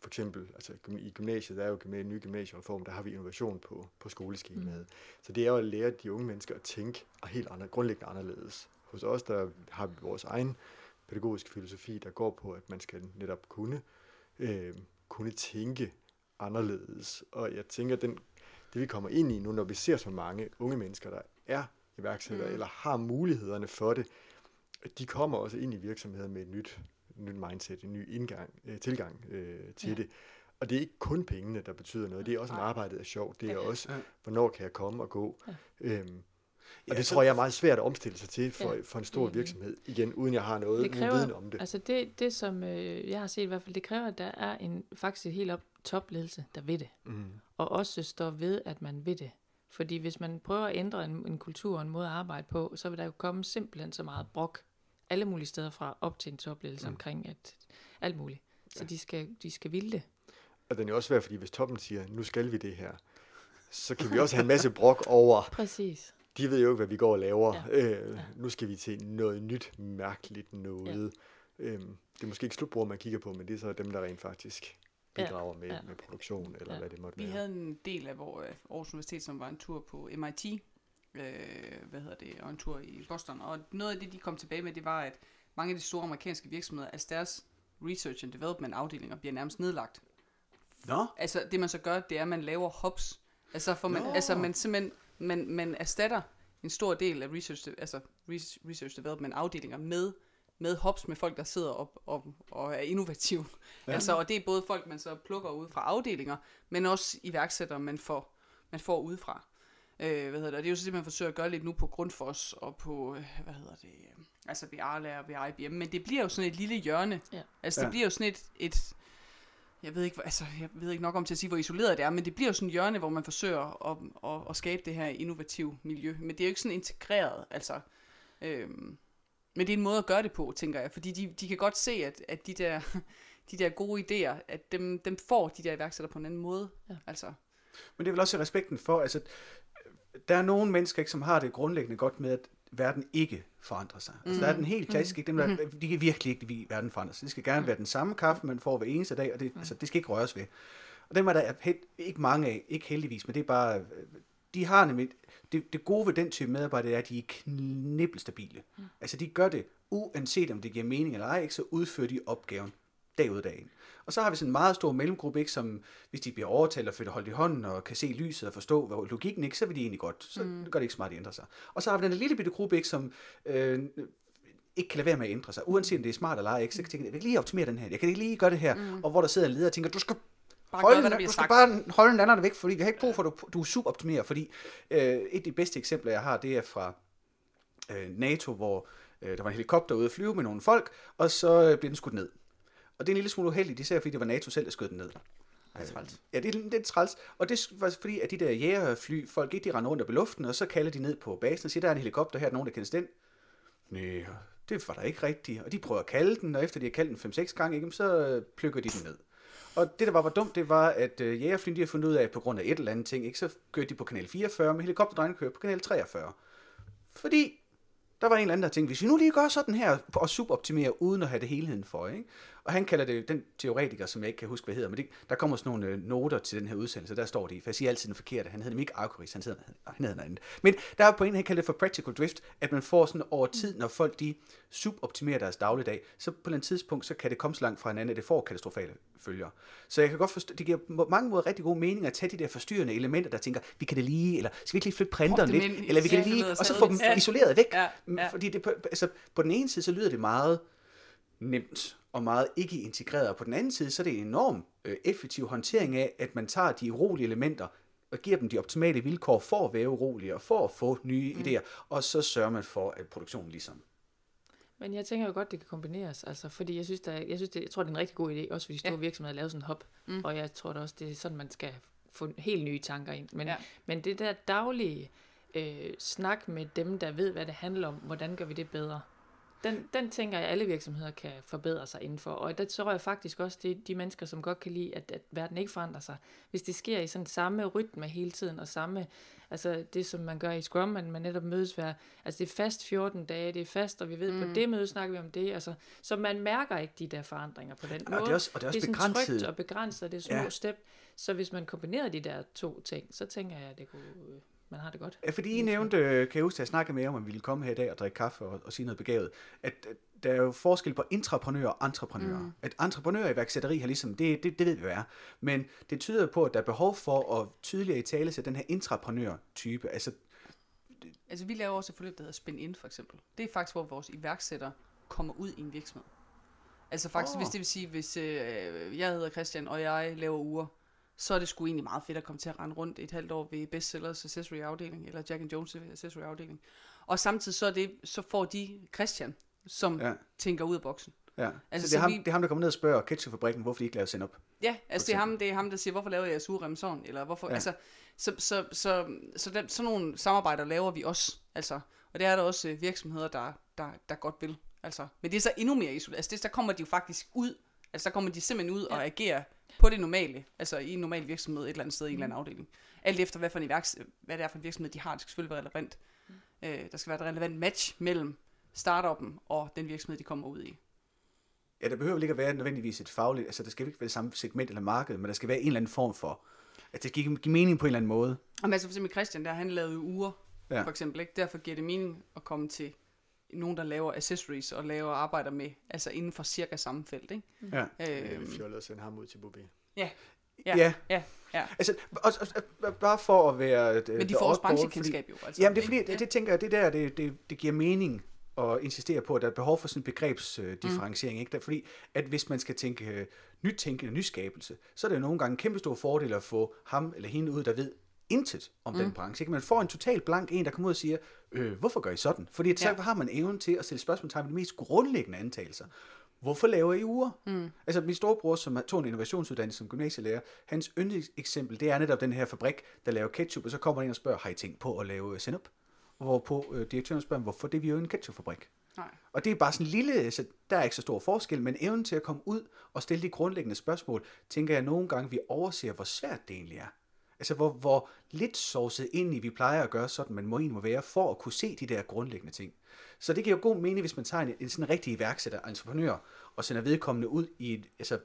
for eksempel, altså i gymnasiet, der er jo en ny gymnasiereform, der har vi innovation på, på skoleskemaet. Mm. Så det er jo at lære de unge mennesker at tænke helt andre, grundlæggende anderledes. Hos os, der har vi vores egen pædagogiske filosofi, der går på, at man skal netop kunne, øh, kunne tænke anderledes. Og jeg tænker, den, det vi kommer ind i nu, når vi ser så mange unge mennesker, der er iværksættere, mm. eller har mulighederne for det, de kommer også ind i virksomheder med et nyt, nyt mindset, en ny indgang, øh, tilgang øh, til Ja. det. Og det er ikke kun pengene, der betyder noget. Det er også, om arbejdet er sjovt. Det er Ja. også, hvornår kan jeg komme og gå. Ja. Øhm, og Ja, det så- tror jeg er meget svært at omstille sig til for, Ja. for en stor Enig. virksomhed, igen, uden jeg har noget Det kræver- viden om det. Altså det, det som øh, jeg har set i hvert fald, det kræver, at der er en faktisk helt op topledelse, der ved det. Mm. Og også står ved, at man ved det. Fordi hvis man prøver at ændre en, en kultur og en måde at arbejde på, så vil der jo komme simpelthen så meget brok alle mulige steder fra op til en topledelse mm. Omkring at, alt muligt. Så Ja. de, skal, de skal ville det. Og den er jo også svær, fordi hvis toppen siger, nu skal vi det her, så kan vi også have en masse brok over, Præcis. de ved jo ikke, hvad vi går og laver. Ja. Ja. Øh, Ja. Nu skal vi til noget nyt, mærkeligt noget. Ja. Øhm, det er måske ikke slutbrugere, man kigger på, men det er så dem, der rent faktisk Ja. bidrager med, Ja. ja. med produktion, eller Ja. ja. hvad det måtte Vi være. havde en del af vores Aarhus Universitet, som var en tur på MIT, øh, hvad hedder det, og en tur i Boston. Og noget af det, de kom tilbage med, det var, at mange af de store amerikanske virksomheder, altså deres research and development afdelinger, bliver nærmest nedlagt. Nå, Altså det man så gør, det er, at man laver hubs. Altså, for man, Nå. altså man simpelthen, man, man erstatter en stor del af research, altså res- research development afdelinger med, med hubs med folk, der sidder op og, og er innovative. Ja. Altså, og det er både folk, man så plukker ud fra afdelinger, men også iværksættere, man får, man får udefra. Øh, hvad hedder det? Og det er jo så det, man forsøger at gøre lidt nu på Grundfos og på, øh, hvad hedder det, øh, altså ved Arla og ved IBM. Men det bliver jo sådan et lille hjørne. Ja. Altså det Ja. bliver jo sådan et, et jeg ved ikke, altså, jeg ved ikke nok om til at sige, hvor isoleret det er, men det bliver jo sådan et hjørne, hvor man forsøger at, at, at skabe det her innovative miljø. Men det er jo ikke sådan integreret, altså. Øhm, men det er en måde at gøre det på, tænker jeg, fordi de, de kan godt se, at, at de, der, de der gode idéer, at dem, dem får de der iværksættere på en anden måde. Ja. Altså, men det er vel også respekten for, altså, der er nogle mennesker, ikke, som har det grundlæggende godt med, at verden ikke forandrer sig. Altså, der er den helt klassiske, dem der, de kan virkelig ikke lide, at verden forandrer sig. Det skal gerne være den samme kaffe, man får hver eneste dag, og det, altså, det skal ikke røres ved. Og dem er der ikke mange af, ikke heldigvis, men det er bare, de har nemlig, det, det gode ved den type medarbejdere er, at de er knibbelstabile. Mm. Altså de gør det, uanset om det giver mening eller ej, ikke, så udfører de opgaven dag ud og dag ind. Og så har vi sådan en meget stor mellemgruppe, ikke, som hvis de bliver overtalt og føler holdt i hånden og kan se lyset og forstå hvad logikken ikke, så vil de egentlig godt. Så mm. gør det ikke så meget, at de ændrer sig. Og så har vi den lille bitte gruppe, ikke, som øh, ikke kan lade være med at ændre sig, uanset om det er smart eller ej, ikke, så kan jeg tænke, jeg kan lige optimere den her, jeg kan ikke lige gøre det her, mm. og hvor der sidder en leder og tænker, du skal bare gør, hvad du skal sagt. bare holde den anden væk, fordi vi har ikke brug for, at du, du er suboptimerer, fordi øh, et af de bedste eksempler, jeg har, det er fra øh, NATO, hvor øh, der var en helikopter ude at flyve med nogle folk, og så øh, blev den skudt ned. Og det er en lille smule uheldigt, især fordi det var NATO selv, der skød den ned. Ej, træls. Ja, det er lidt- træls. Og det var fordi, at de der jægerfly, folk ikke de render rundt op i luften, og så kalder de ned på basen og siger, der er en helikopter her, er nogen, der kendes den? Nej, det var der ikke rigtigt. Og de prøver at kalde den, og efter de har kaldt den 5-6 gange, ikke, så øh, plukker de den ned. Og det, der var, var dumt, det var, at øh, jægerflyen, de har fundet ud af, at på grund af et eller andet ting, ikke, så kørte de på kanal 44, men helikopterdrejene kører på kanal 43. Fordi der var en eller anden, der tænkte, hvis vi nu lige gør sådan her, og suboptimerer, uden at have det helheden for, ikke? Og han kalder det, den teoretiker, som jeg ikke kan huske, hvad hedder, men det, der kommer sådan nogle øh, noter til den her udsendelse, der står de, for jeg siger altid den forkerte, han hedder ikke Arcuris, han hedder, han hedder noget andet. Men der er på en, han kalder det for practical drift, at man får sådan over tid, når folk de suboptimerer deres dagligdag, så på et tidspunkt, så kan det komme så langt fra hinanden, at det får katastrofale følger. Så jeg kan godt forstå, det giver på mange måder rigtig god mening at tage de der forstyrrende elementer, der tænker, vi kan det lige, eller skal vi ikke lige flytte printeren lidt, eller vi kan det det lige, og så få dem isoleret væk. Ja, ja. Fordi det, altså, på den ene side, så lyder det meget nemt og meget ikke integreret, og på den anden side, så er det en enorm øh, effektiv håndtering af, at man tager de urolige elementer og giver dem de optimale vilkår for at være urolige og for at få nye mm. idéer, og så sørger man for, at produktionen ligesom Men jeg tænker jo godt, det kan kombineres, altså, fordi jeg synes, der, jeg, synes det, jeg tror, det er en rigtig god idé, også fordi store Ja. virksomheder laver sådan en hop, mm. og jeg tror da også, det er sådan, man skal få helt nye tanker ind. Men, ja. men det der daglige øh, snak med dem, der ved, hvad det handler om, hvordan gør vi det bedre, den, den tænker jeg, alle virksomheder kan forbedre sig indenfor. Og der tror jeg faktisk også, det er de mennesker, som godt kan lide, at, at verden ikke forandrer sig. Hvis det sker i sådan samme rytme hele tiden, og samme, altså det som man gør i Scrum, man, man netop mødes hver, altså det er fast 14 dage, det er fast, og vi ved, mm. på det møde snakker vi om det, altså, så man mærker ikke de der forandringer på den Og måde. det er også- og det er også sådan begrænset. trygt og begrænset, og det er små Ja. ja. step. Så hvis man kombinerer de der to ting, så tænker jeg, at det kunne, øh, man har det godt. Ja, fordi I nævnte, øh, kan jeg huske, at jeg snakkede med jer om, vi ville komme her i dag og drikke kaffe og, og sige noget begavet, at, at der er jo forskel på intraprenører og entreprenører. Mm. At entreprenører i iværksætteri har ligesom, det, det, det ved vi hvad er, men det tyder på, at der er behov for at tydeligere i tale til den her intraprenør-type. Altså, Altså, vi laver også et forløb, der hedder Spin In, for eksempel. Det er faktisk, hvor vores iværksætter kommer ud i en virksomhed. Altså faktisk, oh. hvis det vil sige, hvis øh, jeg hedder Christian, og jeg laver uger, så er det sgu egentlig meget fedt at komme til at rende rundt et halvt år ved Bestsellers Accessory afdeling, eller Jack and Jones Accessory afdeling. Og samtidig så, er det, så får de Christian, som Ja. tænker ud af boksen. ja. Altså, så det, er så ham, vi- det er ham, der kommer ned og spørger ketchupfabrikken, hvorfor de ikke laver send op. Ja, altså det er, ham, det er ham, der siger, hvorfor laver jeg surrem sådan, eller hvorfor, Ja. altså, så, så, så, så der, sådan nogle samarbejder laver vi også, altså, og det er der også øh, virksomheder, der, der, der godt vil, altså, men det er så endnu mere isoleret, altså det, der kommer de jo faktisk ud, altså der kommer de simpelthen ud ja. og agerer på det normale, altså i en normal virksomhed et eller andet sted i en eller anden afdeling, alt efter hvad, for en iværks, hvad det er for en virksomhed, de har, det skal selvfølgelig være relevant, øh, der skal være et relevant match mellem startuppen og den virksomhed, de kommer ud i. Ja, der behøver ikke at være nødvendigvis et fagligt, altså der skal ikke være det samme segment eller marked, men der skal være en eller anden form for, at det skal give mening på en eller anden måde. Og altså for eksempel Christian, der han lavede uger, ja. for eksempel. Ikke? Derfor giver det mening at komme til nogen, der laver accessories og laver arbejder med, altså inden for cirka samme felt. Ikke? Ja. Det er Øhm, fjollet at sende ham ud til Bobé. ja. Ja. Ja, ja, ja. Altså, og, og, og, bare for at være... øh, Men de får også branchekendskab jo. Altså, Jamen, det er fordi, ikke? det, det tænker jeg, det der, det, det, det giver mening at insistere på, at der er behov for sådan en begrebsdifferentiering. Mm. Ikke? Der, fordi, at hvis man skal tænke øh, nytænkende, nyskabelse, så er det jo nogle gange en kæmpe stor fordel at få ham eller hende ud, der ved intet om mm. den branche. Ikke? Man får en total blank en, der kommer ud og siger, øh, hvorfor gør I sådan? Fordi at så Ja. har man evnen til at stille spørgsmålstegn ved de mest grundlæggende antagelser. Hvorfor laver I uger? Mm. Altså min storebror, som tog en innovationsuddannelse som gymnasielærer, hans yndlingseksempel, det er netop den her fabrik, der laver ketchup, og så kommer en og spørger, har I tænkt på at lave sennep? Hvorpå øh, direktøren spørger, hvorfor det er vi jo en ketchupfabrik? Nej. Og det er bare sådan en lille, så der er ikke så stor forskel, men evnen til at komme ud og stille de grundlæggende spørgsmål, tænker jeg nogle gange, vi overser, hvor svært det egentlig er. Altså hvor, hvor lidt sovset ind i, vi plejer at gøre sådan, man må egentlig må være, for at kunne se de der grundlæggende ting. Så det giver jo god mening, hvis man tager en, en sådan rigtig iværksætter, entreprenør, og sender vedkommende ud i et, altså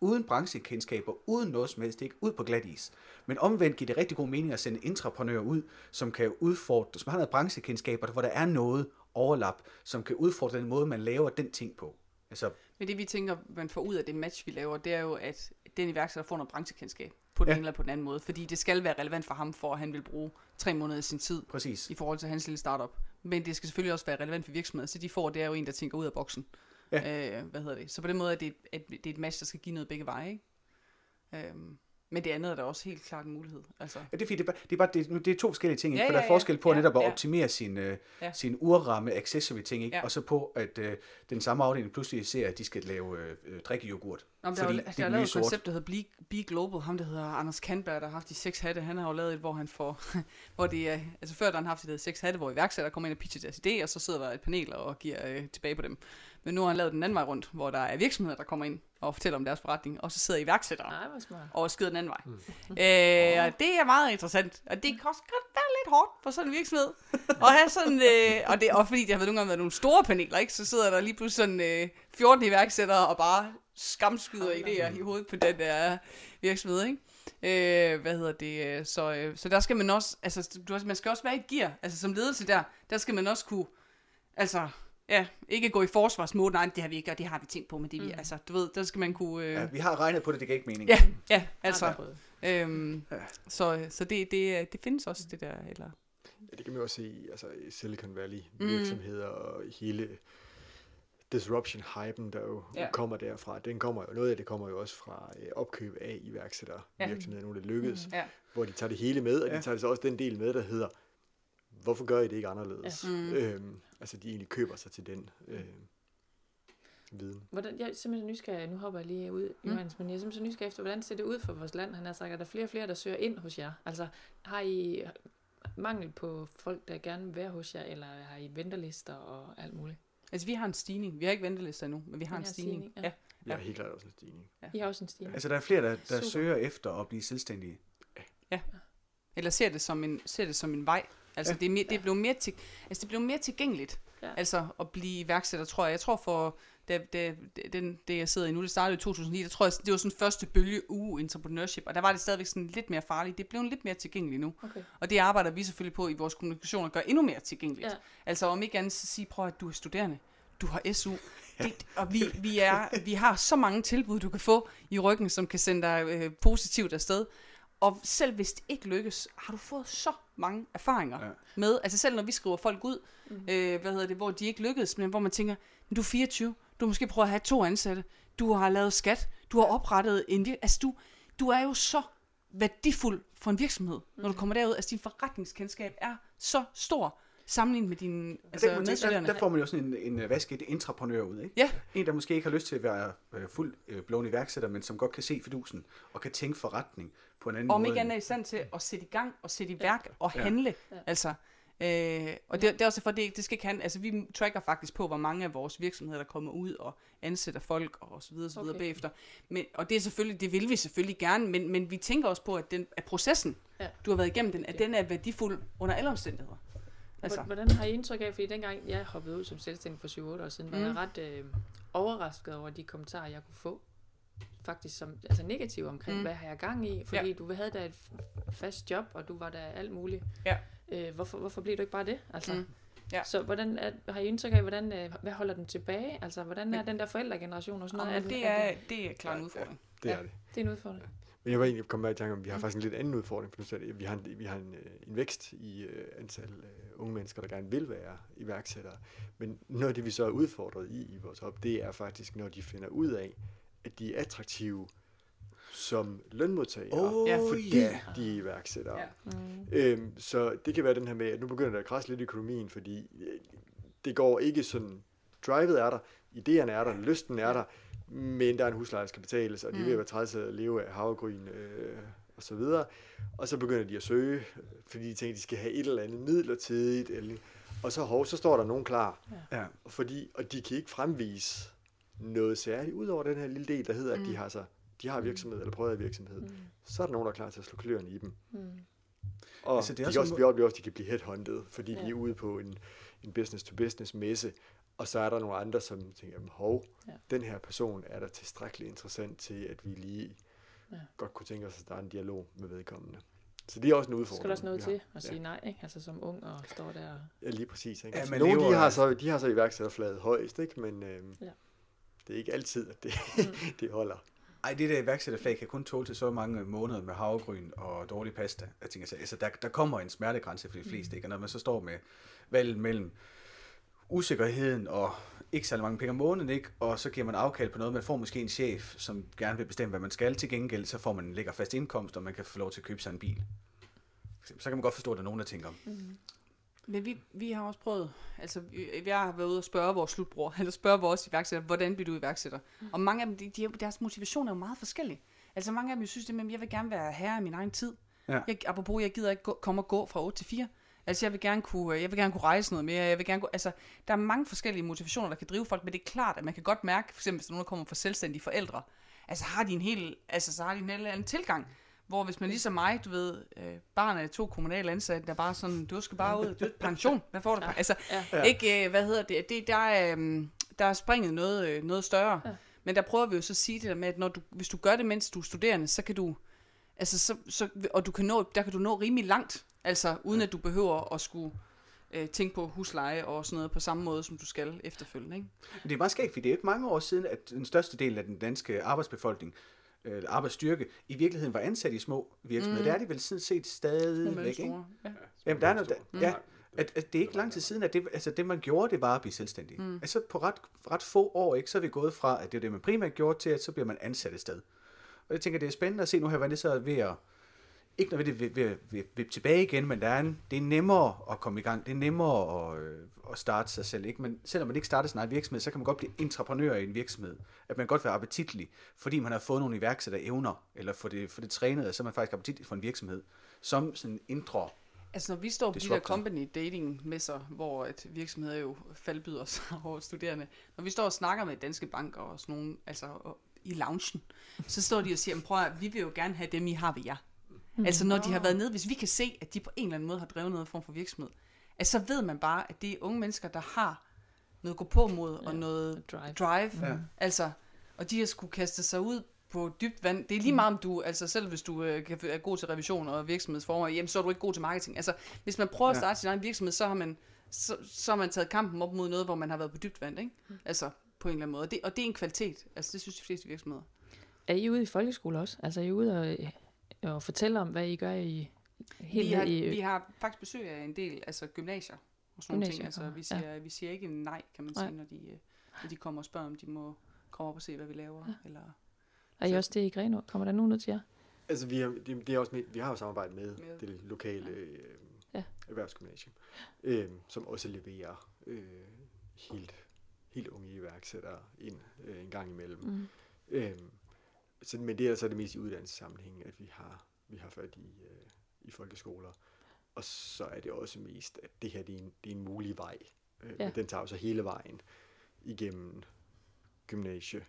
uden branchekendskaber, uden noget som helst, ikke ud på glat is. Men omvendt giver det rigtig god mening at sende entreprenører ud, som kan udfordre, som har noget branchekendskaber, hvor der er noget overlap, som kan udfordre den måde, man laver den ting på. Altså, Men det vi tænker, man får ud af det match, vi laver, det er jo, at den iværksætter får noget branchekendskab på den Ja. ene eller på den anden måde. Fordi det skal være relevant for ham, for at han vil bruge tre måneder af sin tid præcis. i forhold til hans lille startup. Men det skal selvfølgelig også være relevant for virksomheden, så de får, det er jo en, der tænker ud af boksen. Ja. Øh, hvad hedder det? Så på den måde er det, et, at det er et match, der skal give noget begge veje. Ikke? Øhm, Men det andet er da også helt klart en mulighed. Altså, Ja, det er, fordi, det, er bare, det, er bare, det, er- det er to forskellige ting, ikke? Ja, for der ja, er ja. forskel på Ja, netop at ja. optimere sin, øh, Ja. sin urramme accessory ting, ikke? Ja. og så på, at øh, den samme afdeling pludselig ser, at de skal lave øh, øh, drikkejoghurt. Nå, men der er fordi jo, det er der er lavet et sort. koncept, der hedder Be, Be Global. Ham, der hedder Anders Kandberg, der har haft de seks hatte. Han har jo lavet et, hvor han får... hvor det er, altså før der har han haft det, der hedder seks hatte, hvor iværksættere kommer ind og pitcher deres idé, og så sidder der et panel og giver øh, tilbage på dem. Men nu har han lavet den anden vej rundt, hvor der er virksomheder, der kommer ind og fortæller om deres forretning, og så sidder iværksættere smart. og skider den anden vej. Mm. Øh, og det er meget interessant, og det kan også godt være lidt hårdt for sådan en virksomhed. at have sådan, øh, og det er også fordi, det har nogle gange været nogle store paneler, ikke? så sidder der lige pludselig sådan øh, 14 iværksættere og bare skamskyder idéer i hovedet på den der virksomhed. Ikke? Øh, hvad hedder det? øh, Så, øh, så der skal man også, altså du, man skal også være i et gear, altså som ledelse der, der skal man også kunne, altså Ja, ikke gå i forsvarsmode, nej, det har vi ikke, og det har vi tænkt på, men det vi, mm. altså, du ved, der skal man kunne... Øh, Ja, vi har regnet på det, det gav ikke mening. ja, ja, altså, prøvet. øhm, så, så det, det, det findes også, det der, eller... Ja, det kan man også se i altså, i Silicon Valley virksomheder mm. og hele disruption-hypen, der jo Ja. ja. kommer derfra. Den kommer jo, noget af det kommer jo også fra øh, opkøb af iværksættere Ja. virksomheder, nogle der lykkes, Ja. hvor de tager det hele med, og Ja. de tager så også den del med, der hedder, hvorfor gør I det ikke anderledes? Ja. Mm. Øhm, altså de egentlig køber sig til den øh, viden. Hvordan, jeg er simpelthen nysgerrig, nu hopper jeg lige ud, Mm. Johannes, men jeg er simpelthen nysgerrig efter, hvordan ser det ud for vores land? Han har sagt, at der er flere og flere, der søger ind hos jer. Altså, har I mangel på folk, der gerne vil være hos jer, eller har I ventelister og alt muligt? Altså, vi har en stigning. Vi har ikke ventelister endnu, men vi har I en har stigning. stigning, ja. ja. Vi har helt klart også en stigning. I har også en stigning. Altså, der er flere, der, der Super. søger efter at blive selvstændige. Eller ser det som en, ser det som en vej. Altså, Ja. det, er mere, det, er blevet mere til, altså, det blev mere tilgængeligt. Ja. Altså, at blive iværksætter, tror jeg. Jeg tror for, da, da, den, det jeg sidder i nu, det startede i 2009, der tror jeg, det var sådan første bølge uge entrepreneurship, og der var det stadigvæk sådan lidt mere farligt. Det blev lidt mere tilgængeligt nu. Okay. Og det arbejder vi selvfølgelig på i vores kommunikation at gøre endnu mere tilgængeligt. Ja. Altså om ikke andet så sige, prøv at du er studerende, du har SU, det, og vi, vi, er, vi har så mange tilbud, du kan få i ryggen, som kan sende dig øh, positivt afsted. Og selv hvis det ikke lykkes, har du fået så mange erfaringer Ja. med, altså selv når vi skriver folk ud, mm. øh, hvad hedder det, hvor de ikke lykkedes, men hvor man tænker, du er 24, du måske prøvet at have to ansatte, du har lavet skat, du har oprettet en altså du, du er jo så værdifuld for en virksomhed, mm. når du kommer derud. Altså din forretningskendskab er så stor, sammenlignet med dine Altså, der, kan man tænke, der, medstuderende. der får man jo sådan en, en øh, vasket intraprenør ud, ikke? Ja, En, der måske ikke har lyst til at være øh, fuld øh, blåen iværksætter, men som godt kan se fidusen og kan tænke forretning på en anden og om måde. ikke end- andet er i stand til at sætte i gang og sætte i værk og handle. Ja. Altså, øh, og det, det er også for, det, det skal ikke handle, altså vi tracker faktisk på, hvor mange af vores virksomheder, der kommer ud og ansætter folk og så videre, så videre Okay. bagefter. Men, og det er selvfølgelig, det vil vi selvfølgelig gerne, men, men vi tænker også på, at, den, at processen, Ja. du har været igennem den, at den er værdifuld under alle omstændigheder. Altså. Hvordan har I indtryk af, fordi dengang jeg hoppede ud som selvstændig for 7-8 år siden, var Mm. jeg ret øh, overrasket over de kommentarer, jeg kunne få. Faktisk som, altså negative omkring, mm. Mm. hvad har jeg gang i? Fordi Ja. du havde da et fast job, og du var der alt muligt. Ja. Øh, hvorfor, hvorfor blev du ikke bare det? Altså, Mm. Ja. Så hvordan er, har I indtryk af, hvordan, øh, hvad holder den tilbage? Altså, hvordan er den der forældregeneration og sådan noget? men den- det er, det er klart en Ja, udfordring. Det Ja. er det. det er en udfordring. Men jeg var egentlig kommet med i tanke om, at vi har faktisk en lidt anden udfordring, for nu sagde det, vi har en, vi har en, øh, en vækst i øh, antal øh, unge mennesker, der gerne vil være iværksættere. Men noget af det, vi så er udfordret i i vores op, det er faktisk, når de finder ud af, at de er attraktive som lønmodtagere, Åh, Ja, fordi ja. de er iværksættere. Ja. Mm. Øhm, så det kan være den her med, at nu begynder der at krasse lidt i økonomien, fordi det går ikke sådan, drivet er der, idéerne er der, lysten er der, men der er en husleje, der skal betales, og de er ved at være træls at leve af havregryn øh, og så videre. Og så begynder de at søge, fordi de tænker, at de skal have et eller andet midlertidigt, eller, og så, hov, så står der nogen klar, Ja. fordi, og de kan ikke fremvise noget særligt, ud over den her lille del, der hedder, at de har, så, de har virksomhed, eller prøvet virksomhed, Mm. så er der nogen, der er klar til at slå kløerne i dem. Mm. Og altså, det det er de også vi oplever også, at de kan blive headhunted, fordi ja. Ja. de er ude på en, en business-to-business messe, og så er der nogle andre, som tænker, "Jamen, hov, Ja. ja. den her person er der tilstrækkeligt interessant til, at vi lige Ja. ja. godt kunne tænke os at starte en dialog med vedkommende. Så det er også en udfordring. skal der også noget til at sige nej, ikke? Altså som ung og står der. Ja, lige præcis. Ikke? Ja, Altså, man nogle lever- de har, så, de har så iværksætterflaget højst, ikke? men øhm, Ja. det er ikke altid, at det, Mm. det holder. Ej, det der iværksætterfag kan kun tåle til så mange måneder med havregryn og dårlig pasta. Jeg tænker, så, altså, der, der kommer en smertegrænse for de fleste, ikke? Og når man så står med valget mellem usikkerheden og ikke særlig mange penge om måneden, ikke? og så giver man afkald på noget. Man får måske en chef, som gerne vil bestemme, hvad man skal. Til gengæld så får man en lækker fast indkomst, og man kan få lov til at købe sig en bil. Så kan man godt forstå, at der er nogen, der tænker, mm. Men vi, vi har også prøvet, altså jeg har været ude og spørge vores slutbror, eller spørge vores iværksætter, hvordan bliver du iværksætter? Mm. Og mange af dem, de, de, deres motivation er jo meget forskellig. Altså mange af dem synes, at jeg vil gerne være herre i min egen tid. Ja. Jeg, apropos, jeg gider ikke gå, komme og gå fra 8 til 4. Altså jeg vil gerne kunne, jeg vil gerne kunne rejse noget mere. Jeg vil gerne kunne, altså der er mange forskellige motivationer, der kan drive folk, men det er klart, at man kan godt mærke, for eksempel hvis der er nogen, der kommer fra selvstændige forældre, altså har de en helt, altså så har de en helt anden tilgang. Hvor hvis man ligesom mig, du ved, øh, barn af to kommunale ansatte, der bare sådan, du skal bare ud, du pension, hvad får du? Ja. Altså, ja. ikke, øh, hvad hedder det, det der, er, øh, der er springet noget, øh, noget større. Ja. Men der prøver vi jo så at sige det der med, at når du, hvis du gør det, mens du er studerende, så kan du, altså så, så, og du kan nå, der kan du nå rimelig langt, altså uden at du behøver at skulle øh, tænke på husleje og sådan noget på samme måde, som du skal efterfølgende. Ikke? Det er meget skægt, fordi det er ikke mange år siden, at den største del af den danske arbejdsbefolkning øh, arbejdsstyrke, i virkeligheden var ansat i små virksomheder. Mm. Det er de vel sådan set stadigvæk, ikke? Ja. Jamen, der er noget, der, ja, at, at det er ikke lang tid siden, at det, altså det man gjorde, det var at blive selvstændig. Mm. Altså på ret, ret få år, ikke, så er vi gået fra, at det er det, man primært gjorde, til at så bliver man ansat et sted. Og jeg tænker, det er spændende at se nu her, hvordan det så er ved at, ikke vil, vil, vil tilbage igen, men der er en, det er nemmere at komme i gang. Det er nemmere at, øh, at starte sig selv. Ikke? Men selvom man ikke starter sin egen virksomhed, så kan man godt blive entreprenør i en virksomhed. At man godt være appetitlig, fordi man har fået nogle iværksætter evner, eller for det, for det trænet, så er man faktisk appetitlig for en virksomhed, som sådan en indre Altså når vi står på de der company dating messer, hvor et virksomheder jo faldbyder sig over studerende, når vi står og snakker med danske banker og sådan nogle, altså i loungen, så står de og siger, prøv at vi vil jo gerne have dem, I har ved jer. Mm. Altså når de har været nede, hvis vi kan se, at de på en eller anden måde har drevet noget form for virksomhed, altså, så ved man bare, at det er unge mennesker, der har noget gå på mod og ja. noget drive. drive. Ja. Altså, og de har skulle kaste sig ud på dybt vand. Det er lige mm. meget om du, altså selv hvis du øh, er god til revision og virksomhedsformer, jamen så er du ikke god til marketing. Altså, hvis man prøver at starte ja. sin egen virksomhed, så har man så, så har man taget kampen op mod noget, hvor man har været på dybt vand, ikke? Mm. Altså, på en eller anden måde. Og det, og det er en kvalitet. Altså, det synes de fleste virksomheder. Er I ude i folkeskole også? Altså, er I ude og og fortælle om, hvad I gør i helt vi har, i... Vi har faktisk besøg af en del altså gymnasier og sådan nogle ting. Altså, vi, siger, ja. vi siger ikke nej, kan man sige, når de, øh, når de kommer og spørger, om de må komme op og se, hvad vi laver. Ja. Eller, er I også det i Grenå? Kommer der nogen ud til jer? Altså, vi har, det, det er også med, vi har jo samarbejdet med, med. det lokale øh, ja. erhvervsgymnasium, øh, som også leverer øh, helt, helt unge iværksættere ind øh, en gang imellem. Mm. Øh, så, men det er altså det mest i uddannelsessammenhæng, at vi har, vi har fat i, øh, i folkeskoler. Og så er det også mest, at det her det er en, det er en mulig vej. Øh, ja. Den tager jo så hele vejen igennem gymnasie,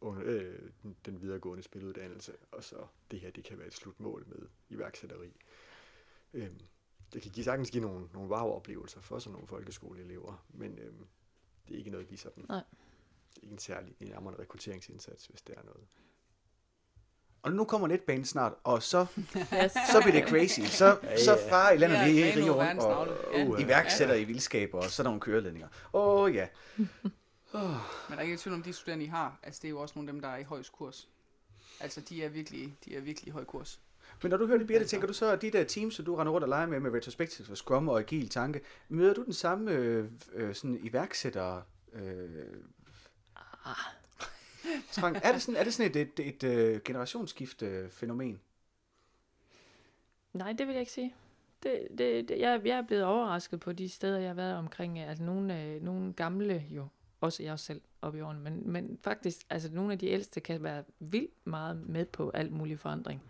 under, øh, den videregående spiluddannelse, og så det her, det kan være et slutmål med iværksætteri. Øh, det kan give, sagtens give nogle, nogle wow-oplevelser for sådan nogle folkeskoleelever, men øh, det er ikke noget, vi sådan... Nej. Det er ikke en særlig en rekrutteringsindsats, hvis det er noget og nu kommer letbanen snart, og så, så bliver det crazy. Så, ja, ja. så far i landet lige ja, riger rundt, og uh, iværksætter ja. i vildskaber, og så er der nogle køreledninger. Åh oh, ja. Oh. Men der er ikke tvivl om, de studerende, I har, altså det er jo også nogle af dem, der er i højst kurs. Altså de er virkelig, de er virkelig i høj kurs. Men når du hører det, Birte, tænker du så, at de der teams, som du render rundt og leger med, med retrospective og scrum og agil tanke, møder du den samme øh, øh, sådan iværksætter øh, ah trang. Er det sådan, er det sådan et, et, et, et uh, generationsskifte fænomen? Nej, det vil jeg ikke sige. Det, det, det, jeg, jeg er blevet overrasket på de steder, jeg har været omkring. Altså nogle, nogle gamle jo, også jeg selv op i årene, men, men faktisk, altså nogle af de ældste kan være vildt meget med på alt mulig forandring.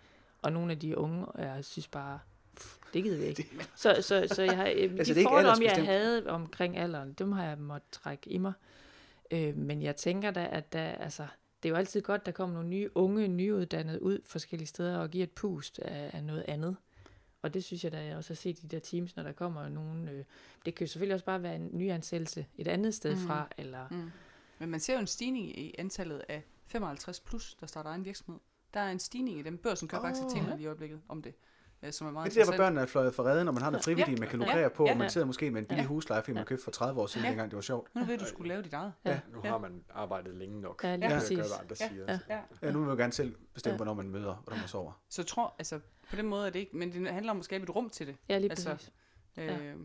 Og nogle af de unge, jeg synes bare, pff, det gider vi ikke. Så, så, så jeg har, altså, de fordomme, jeg havde omkring alderen, dem har jeg måttet trække i mig. Øh, men jeg tænker da, at der, altså, det er jo altid godt, der kommer nogle nye unge, nyuddannede ud forskellige steder og giver et pust af, af noget andet. Og det synes jeg da jeg også har set i de der teams, når der kommer nogen. Øh, det kan jo selvfølgelig også bare være en ny ansættelse et andet sted mm. fra. Eller... Mm. Men man ser jo en stigning i antallet af 55 plus, der starter egen virksomhed. Der er en stigning i dem. Børsen kører oh. faktisk til i øjeblikket om det øh, som er meget Det er der, hvor børnene er fløjet for redden, når man har noget frivillige, ja. man kan lukrere ja. på, ja. og man sidder måske med en billig ja. husleje, fordi man købte for 30 år siden, ja. dengang det var sjovt. Nu ved du, skulle lave dit eget. Ja. ja. Nu har man arbejdet længe nok. Ja, lige præcis. Gør, andre siger. Ja. Ja. ja. nu vil man gerne selv bestemme, ja. hvornår man møder, og hvornår man sover. Så jeg tror, altså, på den måde er det ikke, men det handler om at skabe et rum til det. Ja, lige altså, præcis. Altså, øh,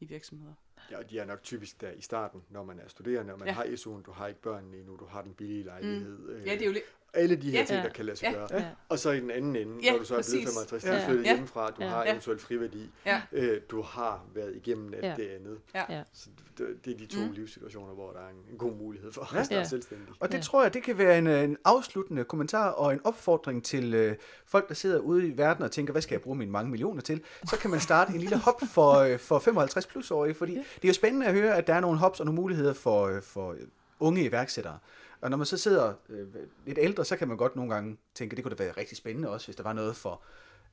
I virksomheder. Ja, og de er nok typisk der i starten, når man er studerende, og man Ja. ja. har SU'en, du har ikke børnene endnu, du har den billige lejlighed. Mm. Ja, det er jo lidt... Alle de her Ja. ting, Ja. der kan lade sig Ja. gøre. Ja. Og så i den anden ende, Ja, når du så er præcis. blevet 55, Ja. du er flyttet Ja. hjemmefra, du Ja. har Ja. eventuelt friværdi, Ja. øh, du har været igennem alt Ja. det andet. Ja. Ja. Så det, det er de to Mm. livssituationer, hvor der er en, en god mulighed for Ja. at starte Ja. selvstændig. Og det Ja. tror jeg, det kan være en, en afsluttende kommentar og en opfordring til øh, folk, der sidder ude i verden og tænker, hvad skal jeg bruge mine mange millioner til? Så kan man starte en lille hop for, øh, for 55 plus årige, fordi det er jo spændende at høre, at der er nogle hops og nogle muligheder for, øh, for øh, unge iværksættere. Og når man så sidder øh, lidt ældre, så kan man godt nogle gange tænke, det kunne da være rigtig spændende også, hvis der var noget for...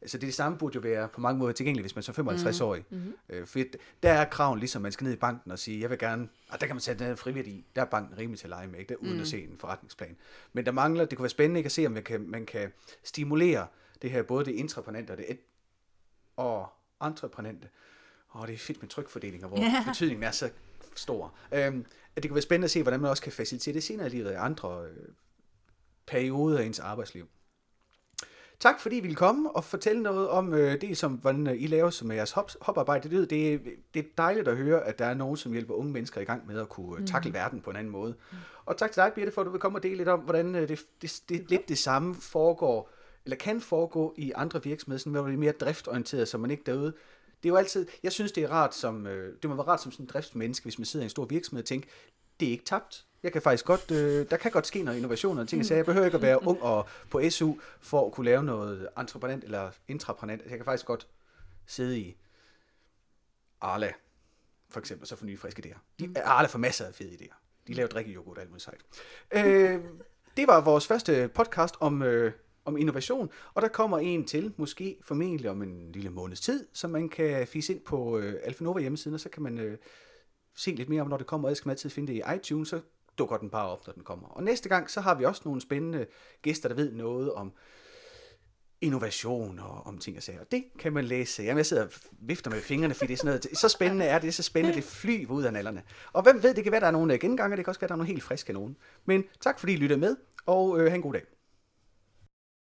Altså det, det samme burde jo være på mange måder tilgængeligt, hvis man er 55-årig. Mm-hmm. Øh, for der er kraven ligesom, man skal ned i banken og sige, jeg vil gerne, og der kan man sætte den frivillig i, der er banken rimelig til at lege med, ikke? Der, uden mm. at se en forretningsplan. Men der mangler, det kunne være spændende ikke at se, om man kan, man kan stimulere det her, både det intraprenante og det et- og entreprenante. Åh, det er fedt med trykfordeling, hvor Ja. betydningen er så stor. Øhm, at det kan være spændende at se, hvordan man også kan facilitere det senere i livet i andre øh, perioder af ens arbejdsliv. Tak fordi I ville komme og fortælle noget om øh, det, som hvordan øh, I laver som jeres hop, hoparbejde. Det, det, er- det er dejligt at høre, at der er nogen, som hjælper unge mennesker i gang med at kunne mm. takle verden på en anden måde. Mm. Og tak til dig, Birte, for at du vil komme og dele lidt om, hvordan øh, det, det, det, lidt det samme foregår, eller kan foregå i andre virksomheder, det er mere driftorienteret, så man ikke derude det er jo altid, jeg synes, det er rart som, øh, det må være rart som sådan en driftsmenneske, hvis man sidder i en stor virksomhed og tænker, det er ikke tabt. Jeg kan faktisk godt, øh, der kan godt ske noget innovation og ting, så jeg behøver ikke at være ung og på SU for at kunne lave noget entreprenant eller intraprenant. Jeg kan faktisk godt sidde i Arla, for eksempel, så få nye friske idéer. De, Arla får masser af fede idéer. De laver drikkejoghurt og alt muligt sejt. Øh, det var vores første podcast om, øh, om innovation, og der kommer en til, måske formentlig om en lille måneds tid, som man kan fise ind på øh, Alfanova hjemmesiden, og så kan man øh, se lidt mere om, når det kommer, og skal kan man altid finde det i iTunes, så dukker den bare op, når den kommer. Og næste gang, så har vi også nogle spændende gæster, der ved noget om innovation og om ting og sager. Det kan man læse. Jamen, jeg sidder og vifter med fingrene, fordi det er sådan noget, så spændende er det, så spændende, det flyver ud af nallerne. Og hvem ved, det kan være, der er nogle øh, genganger, det kan også være, der er nogle helt friske nogen. Men tak fordi I lyttede med, og øh, have en god dag.